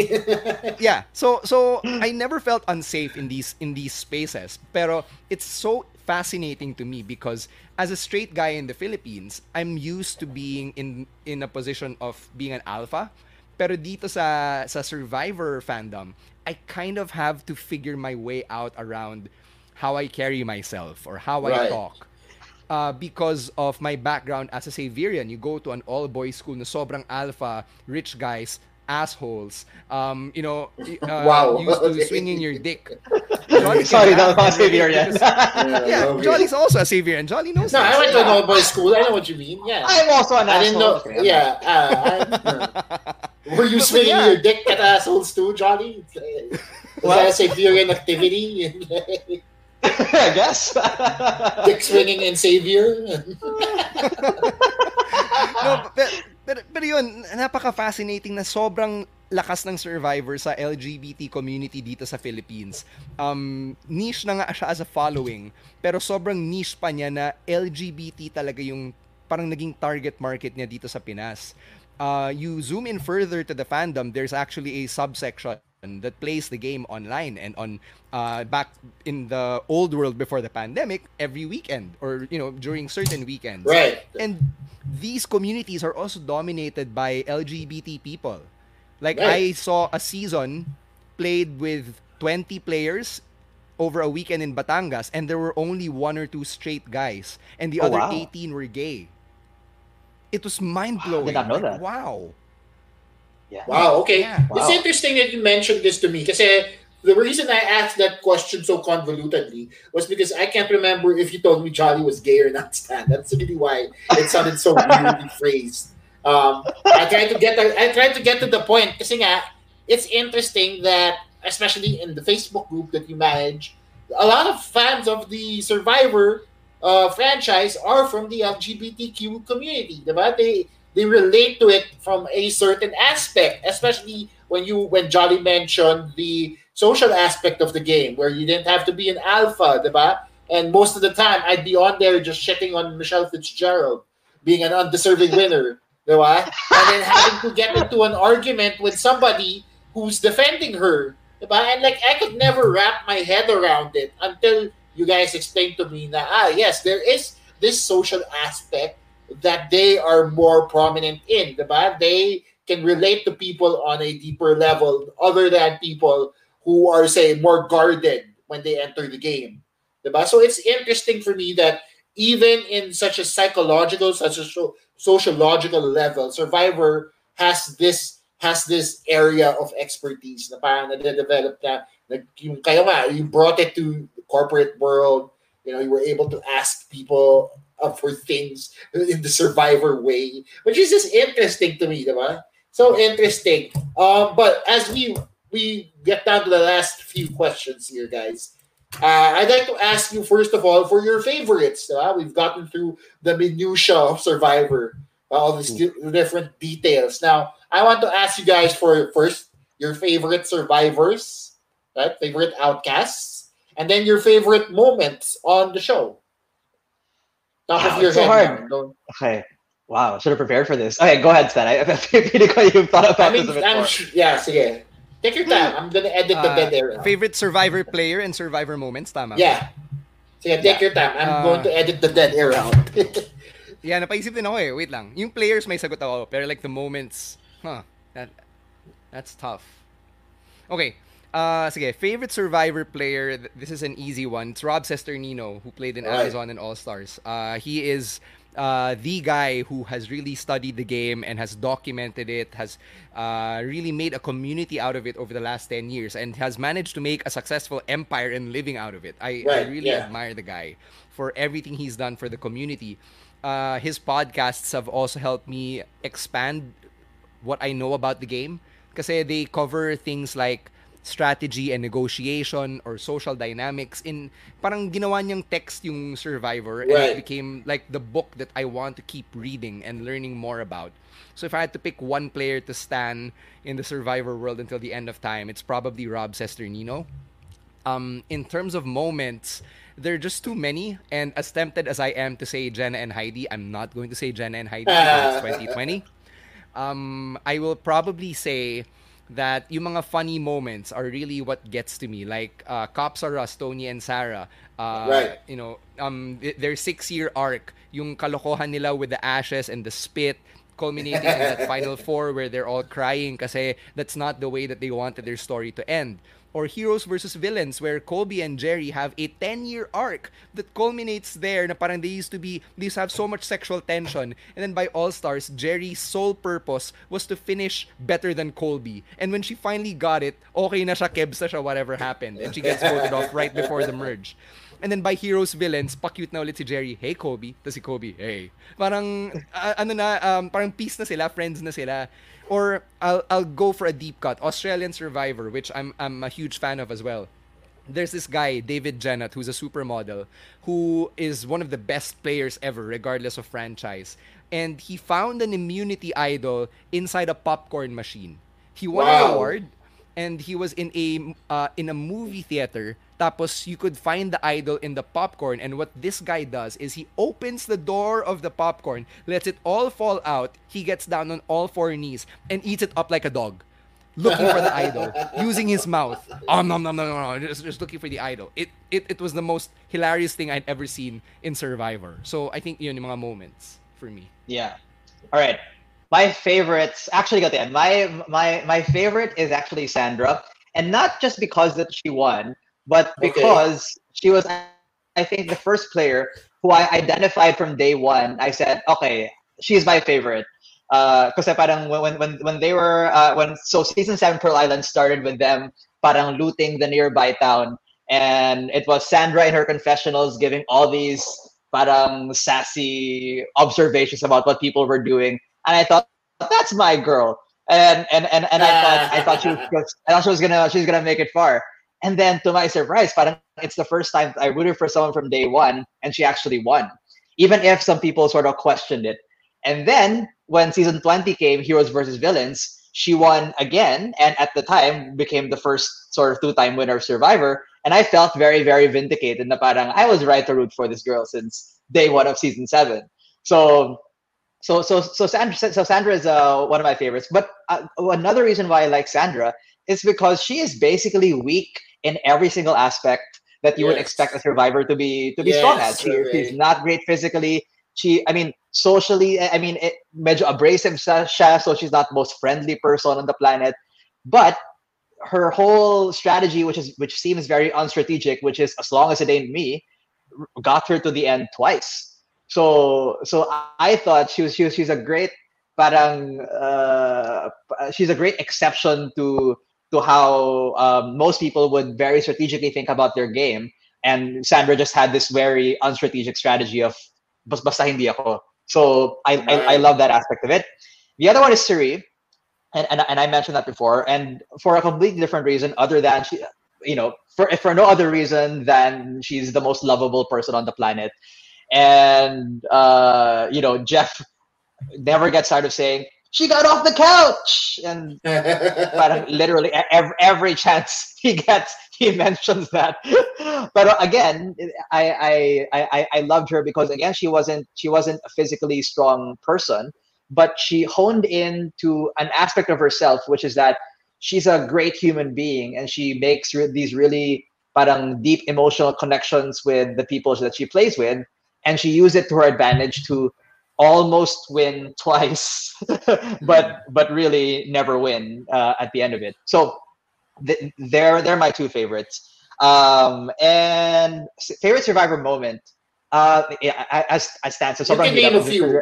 yeah. So so I never felt unsafe in these in these spaces. Pero it's so fascinating to me because as a straight guy in the Philippines, I'm used to being in in a position of being an alpha. Pero dito sa sa Survivor fandom, I kind of have to figure my way out around how I carry myself or how I Right. talk. Uh, because of my background as a Xaverian, you go to an all-boys school na sobrang alpha, rich guys, assholes, um, you know, uh, Wow. used to Okay. swinging your dick. Jolly can Sorry, that was and relate Xaverian. because- Yeah, okay. Jolly's also a Xaverian. Jolly knows No, I this. went to an all boys school. I know what you mean. Yeah. I'm also an I didn't know. asshole. Yeah. Uh, I, were you But- but swinging yeah. your dick at assholes too, Johnny? Is What? that a Xaverian activity? I guess. dick swinging and Savior? no, pero, pero, pero yun, napaka-fascinating na sobrang lakas ng survivor sa LGBT community dito sa Philippines. Um, niche na nga siya as a following, pero sobrang niche pa niya na LGBT talaga yung parang naging target market niya dito sa Pinas. Uh, you zoom in further to the fandom, there's actually a subsection that plays the game online and on uh, back in the old world before the pandemic every weekend or you know during certain weekends right. and these communities are also dominated by LGBT people. Like Right. I saw a season played with 20 players over a weekend in Batangas and there were only one or two straight guys and the Oh, other wow. 18 were gay. It was mind-blowing. did not know Like, that. Wow. Yeah. Wow, okay. Yeah. It's Wow. interesting that you mentioned this to me kasi the reason I asked that question so convolutedly was because I can't remember if you told me Jolly was gay or not, Stan. That's really why it sounded so weirdly phrased. Um, I tried to get the, I tried to get to the point kasi nga, it's interesting that especially in the Facebook group that you manage, a lot of fans of the Survivor uh, franchise are from the LGBTQ community, diba? They they relate to it from a certain aspect, especially when you when Jolly mentioned the social aspect of the game, where you didn't have to be an alpha, diba? And most of the time, I'd be on there just shitting on Michelle Fitzgerald, being an undeserving winner, diba? And then having to get into an argument with somebody who's defending her, diba? And like I could never wrap my head around it until you guys explained to me that ah yes, there is this social aspect that they are more prominent in, diba? They can relate to people on a deeper level other than people who are say more guarded when they enter the game. Diba? So it's interesting for me that even in such a psychological, such a so- sociological level, Survivor has this has this area of expertise na parang nade-develop na, nag, yung, kayo nga, you brought it to the corporate world, you know, you were able to ask people uh, for things in the survivor way, which is just interesting to me, diba? So interesting. Um, but as we we get down to the last few questions here, guys, uh, I'd like to ask you first of all for your favorites. We've gotten through the minutia of Survivor, uh, all these di- different details. Now, I want to ask you guys for first your favorite survivors, right? Favorite outcasts, and then your favorite moments on the show. Top Wow, of your so head. hard. Okay. Wow, should have prepared for this. Okay, go ahead, Stan. I, I feel like you've thought I about mean, this a bit I'm more. sh- yeah, sige. Take your time. I'm gonna edit the Uh, dead air. Favorite survivor player and survivor moments, tama? ba? Yeah. Sige, take Yeah. your time. I'm Uh, going to edit the dead air out. Yeah, napaisip din ako eh. Wait lang. Yung players may sagot ako, pero like the moments, huh, that, that's tough. Okay. Uh, sige, favorite Survivor player, this is an easy one. It's Rob Cesternino, who played in Right. Amazon and All-Stars. Uh, he is uh, the guy who has really studied the game and has documented it, has uh, really made a community out of it over the last 10 years, and has managed to make a successful empire and living out of it. I, I really yeah. admire the guy for everything he's done for the community. Uh, his podcasts have also helped me expand what I know about the game. Because they cover things like strategy and negotiation or social dynamics in parang ginawa niyang text yung survivor and Right. it became like the book that I want to keep reading and learning more about. So if I had to pick one player to stand in the survivor world until the end of time, it's probably Rob Cesternino um, in terms of moments, there are just too many. And as tempted as I am to say Jenna and Heidi, I'm not going to say Jenna and Heidi because it's 2020. Um, I will probably say that yung mga funny moments are really what gets to me. Like uh, Cops Are Us, Tony and Sarah. Uh, Right. You know, um, th- their six-year arc, yung kalokohan nila with the ashes and the spit, culminating in that final four where they're all crying kasi that's not the way that they wanted their story to end. Or Heroes versus Villains where Colby and Jerry have a 10-year arc that culminates there na parang they used to be, they have so much sexual tension. And then by All Stars, Jerry's sole purpose was to finish better than Colby. And when she finally got it, okay na siya, kebs na siya, whatever happened. And she gets voted off right before the merge. And then by heroes, villains, pa-cute na ulit si Jerry, hey Kobe, tapos si Kobe, hey. Parang, ah, ano na, um, parang peace na sila, friends na sila. Or, I'll, I'll go for a deep cut, Australian Survivor, which I'm, I'm a huge fan of as well. There's this guy, David Genat, who's a supermodel, who is one of the best players ever, regardless of franchise. And he found an immunity idol inside a popcorn machine. He won an award, and he was in a uh, in a movie theater tapos you could find the idol in the popcorn and what this guy does is he opens the door of the popcorn lets it all fall out he gets down on all four knees and eats it up like a dog looking for the idol using his mouth um nom nom nom nom nom, just, just looking for the idol it, it it was the most hilarious thing i'd ever seen in survivor so i think yun yung mga moments for me Yeah. All right. My favorites actually got the end. My my my favorite is actually Sandra, and not just because that she won, but Okay. because she was, I think, the first player who I identified from day one. I said, okay, she's my favorite. Because parang when when when they were uh, when so season seven Pearl Island started with them parang looting the nearby town, and it was Sandra in her confessionals giving all these parang sassy observations about what people were doing, and I thought that's my girl, and and and, and I thought I thought she was I thought she was gonna she was gonna make it far, and then to my surprise, parang it's the first time I rooted for someone from day one, and she actually won, even if some people sort of questioned it, and then when season twenty came, Heroes versus Villains. She won again, and at the time became the first sort of two-time winner of Survivor. And I felt very, very vindicated. Na parang I was right to root for this girl since day one of season seven. So, so, so, so Sandra, so Sandra is uh, one of my favorites. But uh, another reason why I like Sandra is because she is basically weak in every single aspect that you would expect a survivor to be to be strong at. She, right. she's not great physically. She, I mean, socially, I I mean, it, medyo abrasive siya, so she's not the most friendly person on the planet. But her whole strategy, which is which seems very unstrategic, which is as long as it ain't me, got her to the end twice. So so I thought she was she was she's a great parang uh, she's a great exception to to how um, most people would very strategically think about their game. And Sandra just had this very unstrategic strategy of bas basta hindi ako. So I, I, I love that aspect of it. The other one is Cirie and, and and I mentioned that before, and for a completely different reason, other than she, you know, for for no other reason than she's the most lovable person on the planet, and uh, you know, Jeff never gets tired of saying she got off the couch, and parang literally every, every chance he gets, he mentions that. but again, I, I I I loved her because again she wasn't she wasn't a physically strong person, but she honed in to an aspect of herself, which is that she's a great human being and she makes re- these really parang deep emotional connections with the people that she plays with, and she used it to her advantage to almost win twice, but but really never win uh, at the end of it. So th- they're they're my two favorites. Um, and favorite Survivor moment. Uh, yeah, I- as as stands. So You can name a few.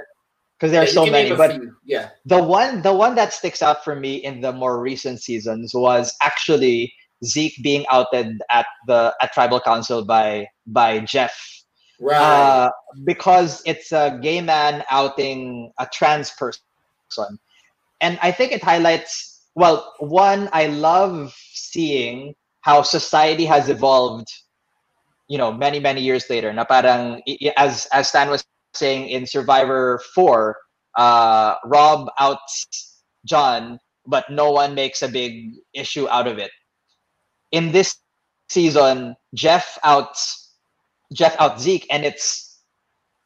because there are Yeah, so many. But few. yeah. the one the one that sticks out for me in the more recent seasons was actually Zeke being outed at the at tribal council by by Jeff Right. uh, because it's a gay man outing a trans person. And I think it highlights, well, one, I love seeing how society has evolved, you know, many, many years later. Na parang, as, as Stan was saying in Survivor 4, uh, Rob outs John, but no one makes a big issue out of it. In this season, Jeff outs Jeff out Zeke, and it's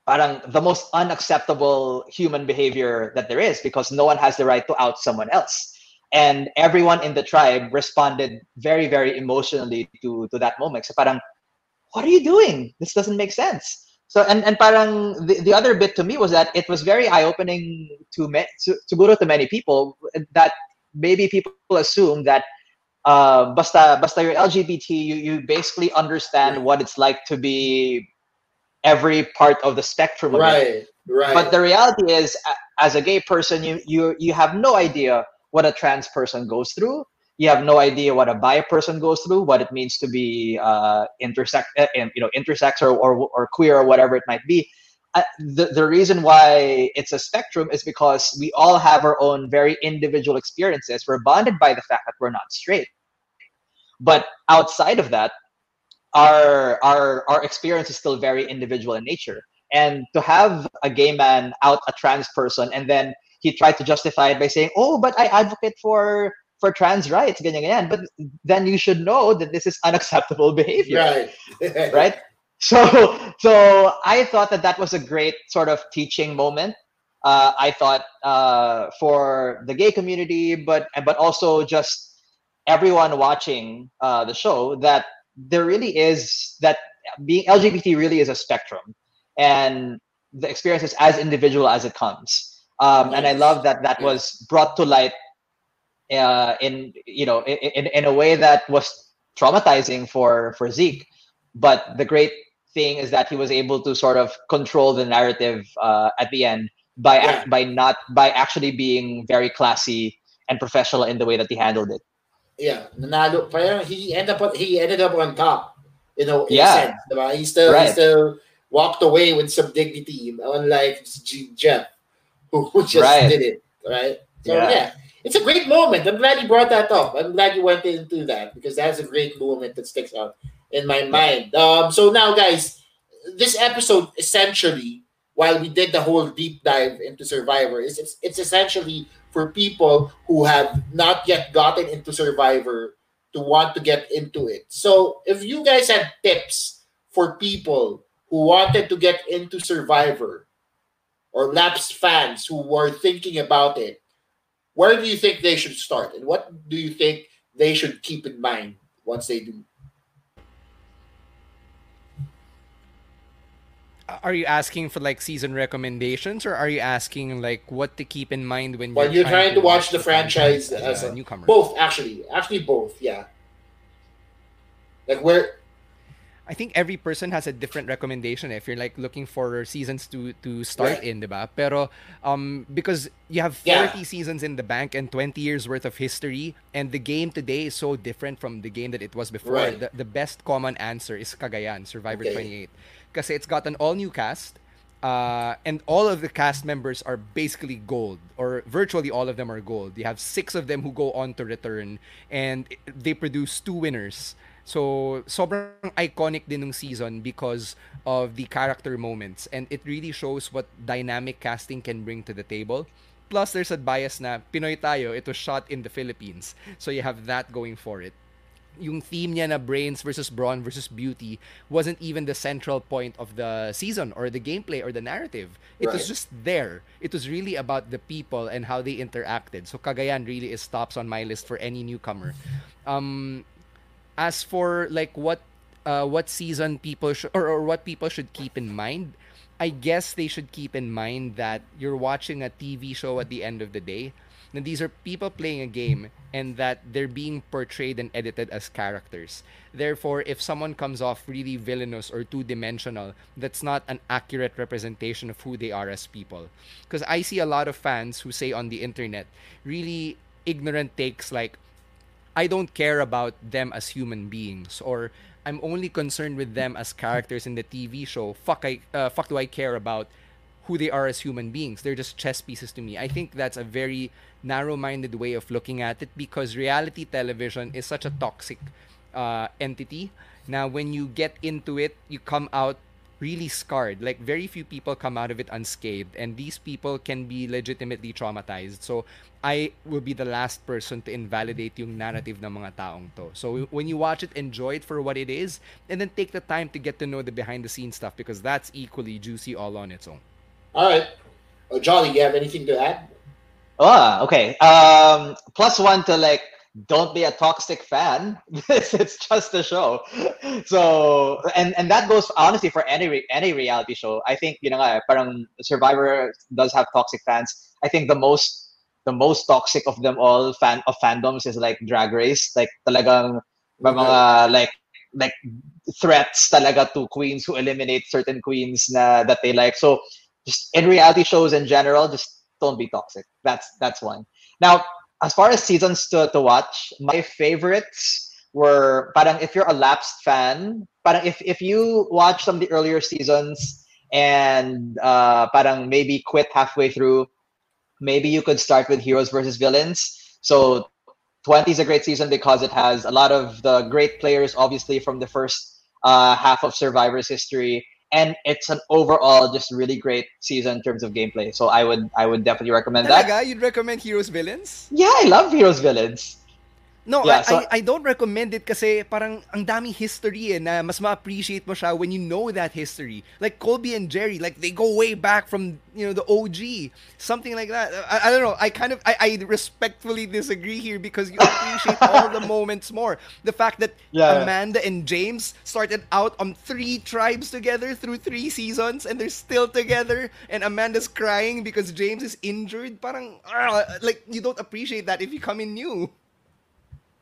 parang the most unacceptable human behavior that there is because no one has the right to out someone else. and everyone in the tribe responded very very emotionally to to that moment. So parang what are you doing? This doesn't make sense. So and and parang the, the other bit to me was that it was very eye opening to me to, to to many people that maybe people assume that uh, basta basta you're LGBT, you you basically understand what it's like to be every part of the spectrum. Of right, it. right. But the reality is, as a gay person, you you you have no idea what a trans person goes through. You have no idea what a bi person goes through, what it means to be uh, intersex, uh, you know, intersex or, or or queer or whatever it might be. Uh, the, the reason why it's a spectrum is because we all have our own very individual experiences. We're bonded by the fact that we're not straight. But outside of that, our our our experience is still very individual in nature. And to have a gay man out a trans person and then he tried to justify it by saying, "Oh, but I advocate for for trans rights, ganyan, ganyan. But then you should know that this is unacceptable behavior. Right. right? So, so I thought that that was a great sort of teaching moment. Uh, I thought uh, for the gay community, but but also just everyone watching uh, the show that there really is that being LGBT really is a spectrum, and the experience is as individual as it comes. Um, and I love that that was brought to light uh, in you know in, in a way that was traumatizing for for Zeke. But the great thing is that he was able to sort of control the narrative uh, at the end by Yeah. by not by actually being very classy and professional in the way that he handled it. Yeah, nanalo. Parang he ended up he ended up on top. You know, in Yeah. a sense, diba? He still he still walked away with some dignity, unlike Jeff, who who just Right. did it. Right. So yeah. Yeah. It's a great moment. I'm glad you brought that up. I'm glad you went into that because that's a great moment that sticks out in my mind. Um, so now, guys, this episode essentially, while we did the whole deep dive into Survivor, is it's, it's essentially for people who have not yet gotten into Survivor to want to get into it. So if you guys had tips for people who wanted to get into Survivor or lapsed fans who were thinking about it, where do you think they should start and what do you think they should keep in mind once they do? Are you asking for like season recommendations, or are you asking like what to keep in mind when you? Well, you're trying to watch the franchise as as a newcomer? Both, actually. Actually, both, yeah. Like, where. I think every person has a different recommendation if you're like looking for seasons to to start Right. in, diba? Pero um because you have 40 Yeah. seasons in the bank and 20 years worth of history and the game today is so different from the game that it was before. Right. The, the best common answer is Cagayan, Survivor Okay. 28. Kasi it's got an all new cast. Uh, and all of the cast members are basically gold, or virtually all of them are gold. You have six of them who go on to return, and they produce two winners. So, sobrang iconic din ng season because of the character moments. And it really shows what dynamic casting can bring to the table. Plus, there's a bias na Pinoy tayo, it was shot in the Philippines. So, you have that going for it. Yung theme niya na brains versus brawn versus beauty wasn't even the central point of the season or the gameplay or the narrative. It was just there. It was really about the people and how they interacted. So, Cagayan really is tops on my list for any newcomer. Um, as for like what uh, what season people should or, or what people should keep in mind i guess they should keep in mind that you're watching a tv show at the end of the day and these are people playing a game and that they're being portrayed and edited as characters therefore if someone comes off really villainous or two-dimensional that's not an accurate representation of who they are as people because i see a lot of fans who say on the internet really ignorant takes like I don't care about them as human beings or I'm only concerned with them as characters in the TV show. Fuck I uh, fuck do I care about who they are as human beings? They're just chess pieces to me. I think that's a very narrow-minded way of looking at it because reality television is such a toxic uh, entity. Now when you get into it, you come out really scarred. Like very few people come out of it unscathed, and these people can be legitimately traumatized. So I will be the last person to invalidate yung narrative ng mga taong to. So when you watch it, enjoy it for what it is, and then take the time to get to know the behind the scenes stuff because that's equally juicy all on its own. All right. Oh, Jolly, you have anything to add? Oh, okay. Um, plus one to like don't be a toxic fan. it's just a show. So and and that goes honestly for any any reality show. I think you know, uh, parang Survivor does have toxic fans. I think the most the most toxic of them all fan of fandoms is like Drag Race. Like talagang mm-hmm. mga like like threats talaga to queens who eliminate certain queens na that they like. So just in reality shows in general, just don't be toxic. That's that's one. Now as far as seasons to, to watch, my favorites were parang if you're a lapsed fan, parang if, if you watch some of the earlier seasons and uh, parang maybe quit halfway through, maybe you could start with Heroes versus Villains. So 20 is a great season because it has a lot of the great players, obviously, from the first uh, half of Survivor's history and it's an overall just really great season in terms of gameplay. So I would I would definitely recommend Talaga? that. You'd recommend Heroes Villains? Yeah, I love Heroes Villains. No, yeah, I, so, I, I don't recommend it kasi parang ang dami history eh, na mas ma-appreciate mo siya when you know that history. Like Colby and Jerri, like they go way back from, you know, the OG. Something like that. I, I don't know. I kind of, I, I respectfully disagree here because you appreciate all the moments more. The fact that yeah. Amanda and James started out on three tribes together through three seasons and they're still together and Amanda's crying because James is injured. Parang, uh, like, you don't appreciate that if you come in new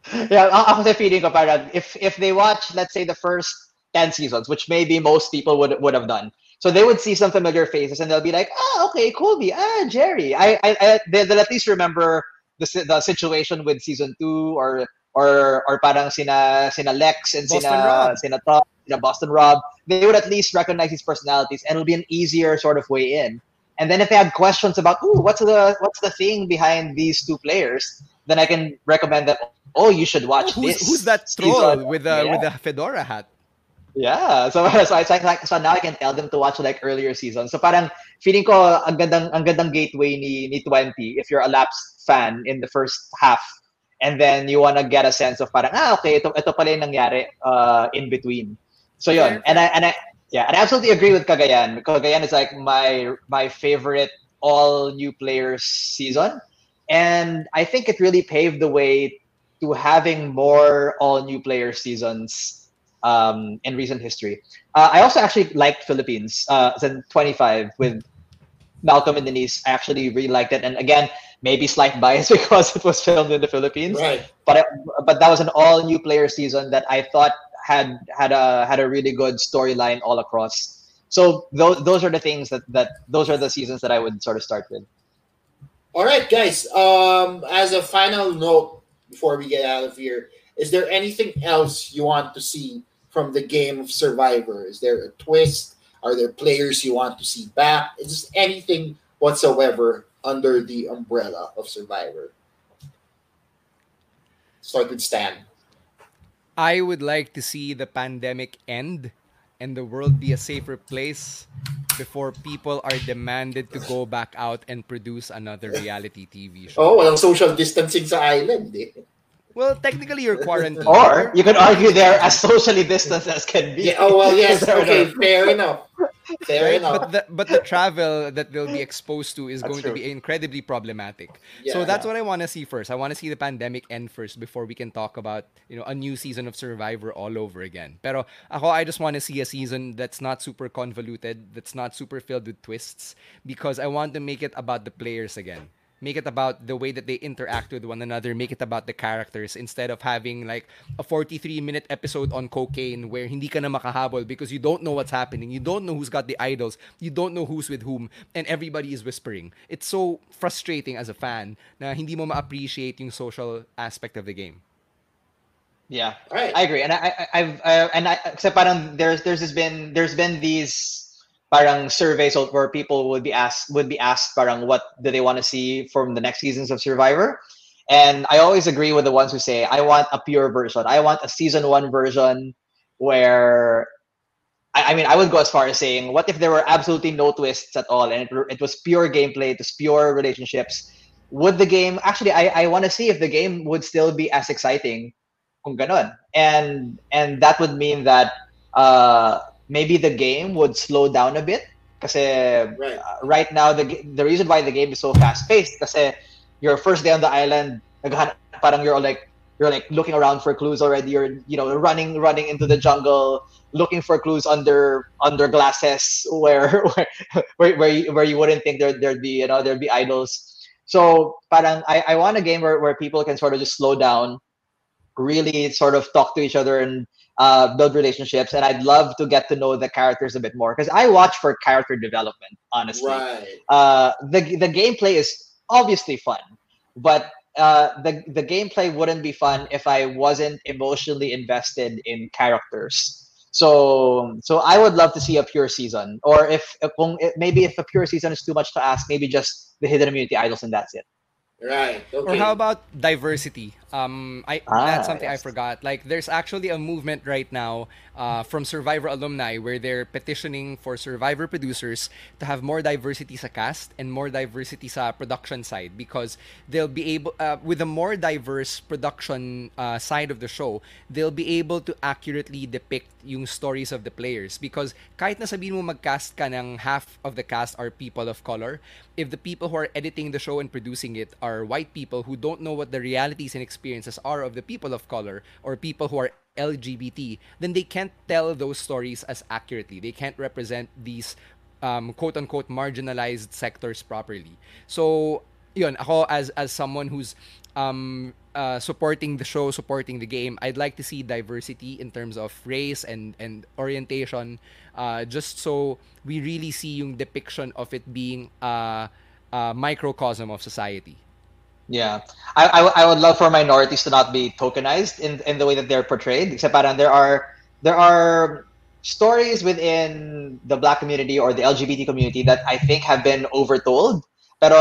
yeah, ako sa feeling ko parang if if they watch let's say the first 10 seasons, which maybe most people would would have done. So they would see some familiar faces and they'll be like, "Ah, okay, Colby, ah, Jerri." I I, I they'll at least remember the the situation with season 2 or or or parang sina sina Lex and Boston sina Rob. sina Tom, sina Boston Rob. They would at least recognize these personalities and it'll be an easier sort of way in. And then if they had questions about, "Ooh, what's the what's the thing behind these two players?" then I can recommend that oh, you should watch who's, this. Who's that troll with the yeah. with the fedora hat? Yeah, so so it's like, like so now I can tell them to watch like earlier seasons. So parang feeling ko ang gandang ang gandang gateway ni ni 20 if you're a lapsed fan in the first half and then you want to get a sense of parang ah okay ito ito pala yung nangyari uh, in between. So yun. And I and I yeah, and I absolutely agree with Cagayan. Kagayan is like my my favorite all new players season. And I think it really paved the way to having more all new player seasons um, in recent history. Uh, I also actually liked Philippines uh, 25 with Malcolm and Denise. I actually really liked it. And again, maybe slight bias because it was filmed in the Philippines. Right. But it, but that was an all new player season that I thought had had a had a really good storyline all across. So those those are the things that that those are the seasons that I would sort of start with. All right, guys. Um, as a final note, before we get out of here. Is there anything else you want to see from the game of Survivor? Is there a twist? Are there players you want to see back? Is there anything whatsoever under the umbrella of Survivor? Start with Stan. I would like to see the pandemic end and the world be a safer place before people are demanded to go back out and produce another reality TV show. Oh, walang social distancing sa island eh. Well, technically you're quarantined. Or you could argue they're as socially distanced as can be. Yeah, oh well, yes. okay, fair enough. Fair right? enough. But the, but the travel that they'll be exposed to is that's going true. to be incredibly problematic. Yeah, so that's yeah. what I want to see first. I want to see the pandemic end first before we can talk about you know a new season of Survivor all over again. Pero ako, I just want to see a season that's not super convoluted, that's not super filled with twists, because I want to make it about the players again make it about the way that they interact with one another make it about the characters instead of having like a 43 minute episode on cocaine where hindi ka na makahabol because you don't know what's happening. You don't know who's got the idols. You don't know who's with whom. And everybody is whispering. It's so frustrating as a fan na hindi mo ma-appreciate yung social aspect of the game. Yeah, right. I agree, and I, I, have uh, and I, except parang there's there's been there's been these parang surveys where people would be asked would be asked parang what do they want to see from the next seasons of Survivor. And I always agree with the ones who say I want a pure version. I want a season one version where I, I mean I would go as far as saying what if there were absolutely no twists at all and it, it was pure gameplay, it was pure relationships. Would the game actually I, I want to see if the game would still be as exciting kung ganon. And and that would mean that uh maybe the game would slow down a bit. Because right. Uh, right now, the the reason why the game is so fast paced, because your first day on the island, parang you're like you're like looking around for clues already. You're you know running running into the jungle, looking for clues under under glasses where where where, where, you, where you wouldn't think there there'd be you know there'd be idols. So parang I, I want a game where, where people can sort of just slow down, really sort of talk to each other and uh, build relationships. And I'd love to get to know the characters a bit more because I watch for character development. Honestly, right. uh, the the gameplay is obviously fun, but uh, the the gameplay wouldn't be fun if I wasn't emotionally invested in characters. So so I would love to see a pure season, or if, if maybe if a pure season is too much to ask, maybe just the hidden immunity idols and that's it. Right. Okay. Or how about diversity? Um, I ah, that's something yes. I forgot. Like, there's actually a movement right now uh, from Survivor alumni where they're petitioning for Survivor producers to have more diversity sa cast and more diversity sa production side because they'll be able, uh, with a more diverse production uh, side of the show, they'll be able to accurately depict yung stories of the players. Because kahit na sabihin mo mag-cast ka ng half of the cast are people of color, if the people who are editing the show and producing it are white people who don't know what the realities and experiences are of the people of color or people who are LGBT, then they can't tell those stories as accurately. They can't represent these um, quote unquote marginalized sectors properly. So, yun, ako as as someone who's um, uh, supporting the show, supporting the game, I'd like to see diversity in terms of race and and orientation, uh, just so we really see yung depiction of it being a, a microcosm of society. Yeah, I, I, I would love for minorities to not be tokenized in in the way that they're portrayed. Except parang there are there are stories within the black community or the LGBT community that I think have been overtold. But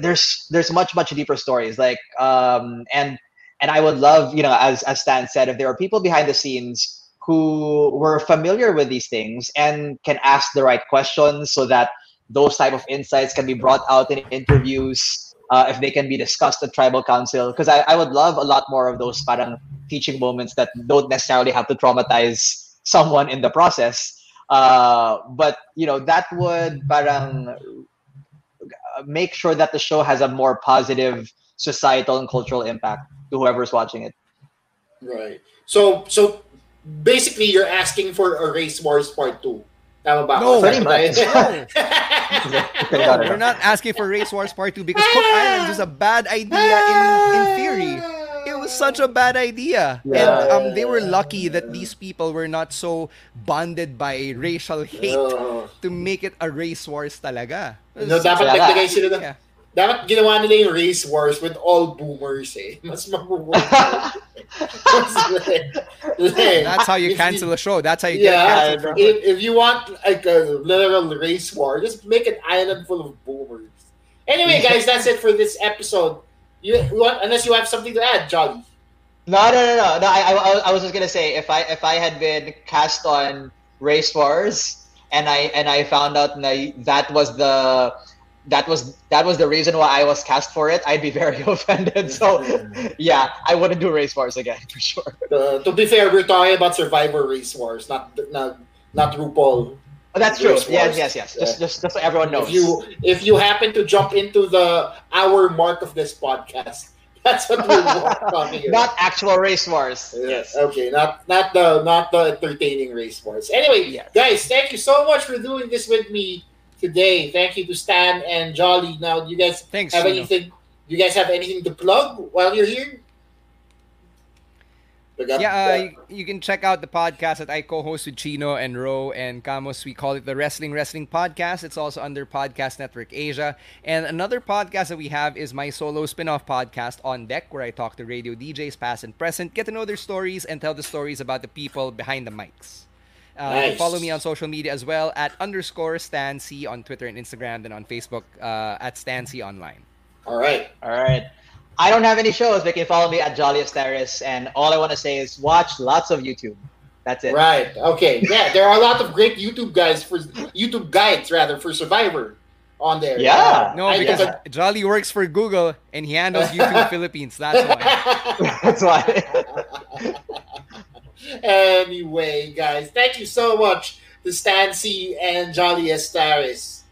there's there's much much deeper stories like um and and I would love you know as as Stan said if there are people behind the scenes who were familiar with these things and can ask the right questions so that those type of insights can be brought out in interviews uh, if they can be discussed at tribal council because I, I would love a lot more of those parang teaching moments that don't necessarily have to traumatize someone in the process. Uh, but you know that would parang make sure that the show has a more positive societal and cultural impact to whoever's watching it. Right. So so basically you're asking for a race wars part two. Tama ba? No, pretty much. no. we're not asking for Race Wars Part 2 because Cook Islands is a bad idea in, in theory. It was such a bad idea. Yeah. And um, they were lucky that these people were not so bonded by racial hate uh, to make it a race wars talaga. No, dapat naglagay sila na, yeah. Dapat ginawa nila yung race wars with all boomers eh. Mas mabubuhay. That's how you cancel a show. That's how you yeah, get if, if you want like a literal race war, just make an island full of boomers. Anyway, guys, that's it for this episode. You, want, unless you have something to add, Jolly. No, no, no, no. no I, I, I was just gonna say if I if I had been cast on Race Wars and I and I found out that that was the that was that was the reason why I was cast for it, I'd be very offended. So, yeah, I wouldn't do Race Wars again for sure. Uh, to be fair, we're talking about Survivor Race Wars, not not not RuPaul. Oh, that's true. Yes, yes, yes. Yeah. Just, just, just so everyone knows. If you if you happen to jump into the hour mark of this podcast, that's what we're talking about. Not actual race wars. Yes. Okay. Not not the not the entertaining race wars. Anyway, yes. guys, thank you so much for doing this with me today. Thank you to Stan and Jolly. Now, do you guys Thanks, have anything? Do you guys have anything to plug while you're here? Yeah, uh, you, you, can check out the podcast that I co-host with Chino and Ro and Camus. We call it the Wrestling Wrestling Podcast. It's also under Podcast Network Asia. And another podcast that we have is my solo spin-off podcast on deck, where I talk to radio DJs past and present, get to know their stories, and tell the stories about the people behind the mics. Uh, nice. Follow me on social media as well at underscore Stancy on Twitter and Instagram, then on Facebook uh, at Stancy Online. All right. All right. I don't have any shows, but you can follow me at Jolly Estaris. And all I want to say is watch lots of YouTube. That's it. Right. Okay. Yeah, there are a lot of great YouTube guys for YouTube guides rather for Survivor on there. Yeah. Uh, no, because Jolly works for Google and he handles YouTube Philippines. That's why. That's why. anyway, guys, thank you so much to Stan Sy and Jolly Estaris.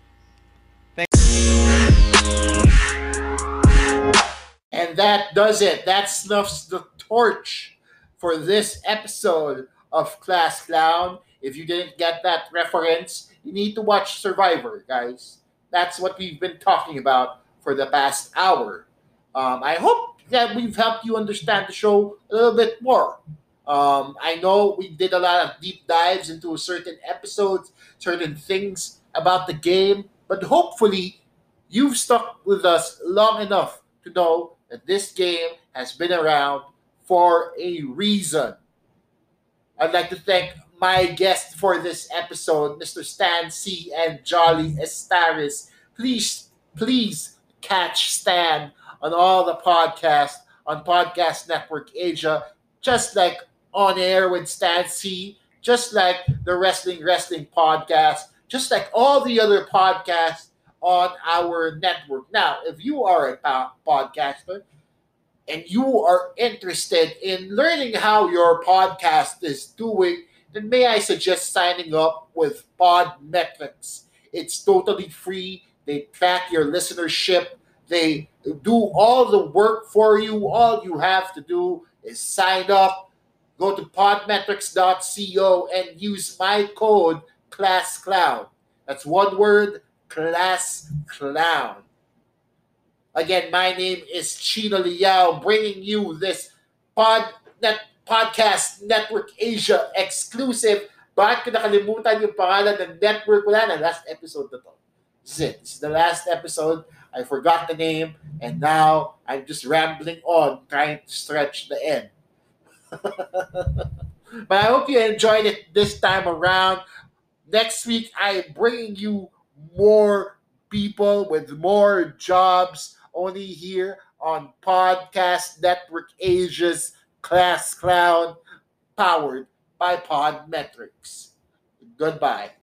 And that does it. That snuffs the torch for this episode of Class Clown. If you didn't get that reference, you need to watch Survivor, guys. That's what we've been talking about for the past hour. Um, I hope that we've helped you understand the show a little bit more. Um, I know we did a lot of deep dives into certain episodes, certain things about the game, but hopefully you've stuck with us long enough to know that this game has been around for a reason. I'd like to thank my guests for this episode, Mr. Stan Sy and Jolly Estaris. Please, please catch Stan on all the podcasts on Podcast Network Asia, just like on air with Stan Sy, just like the Wrestling Wrestling podcast, just like all the other podcasts on our network. Now, if you are a podcaster and you are interested in learning how your podcast is doing, then may I suggest signing up with Podmetrics. It's totally free. They track your listenership. They do all the work for you. All you have to do is sign up, go to podmetrics.co and use my code ClassClown. That's one word, Class Clown. Again, my name is Chino Liao, bringing you this pod net, podcast Network Asia exclusive. Bakit ko nakalimutan yung pangalan ng network? Wala na, last episode na to. This is it. This is the last episode. I forgot the name, and now I'm just rambling on, trying to stretch the end. But I hope you enjoyed it this time around. Next week, I am bringing you more people with more jobs only here on Podcast Network Asia's Class Clown, powered by Podmetrics. Goodbye.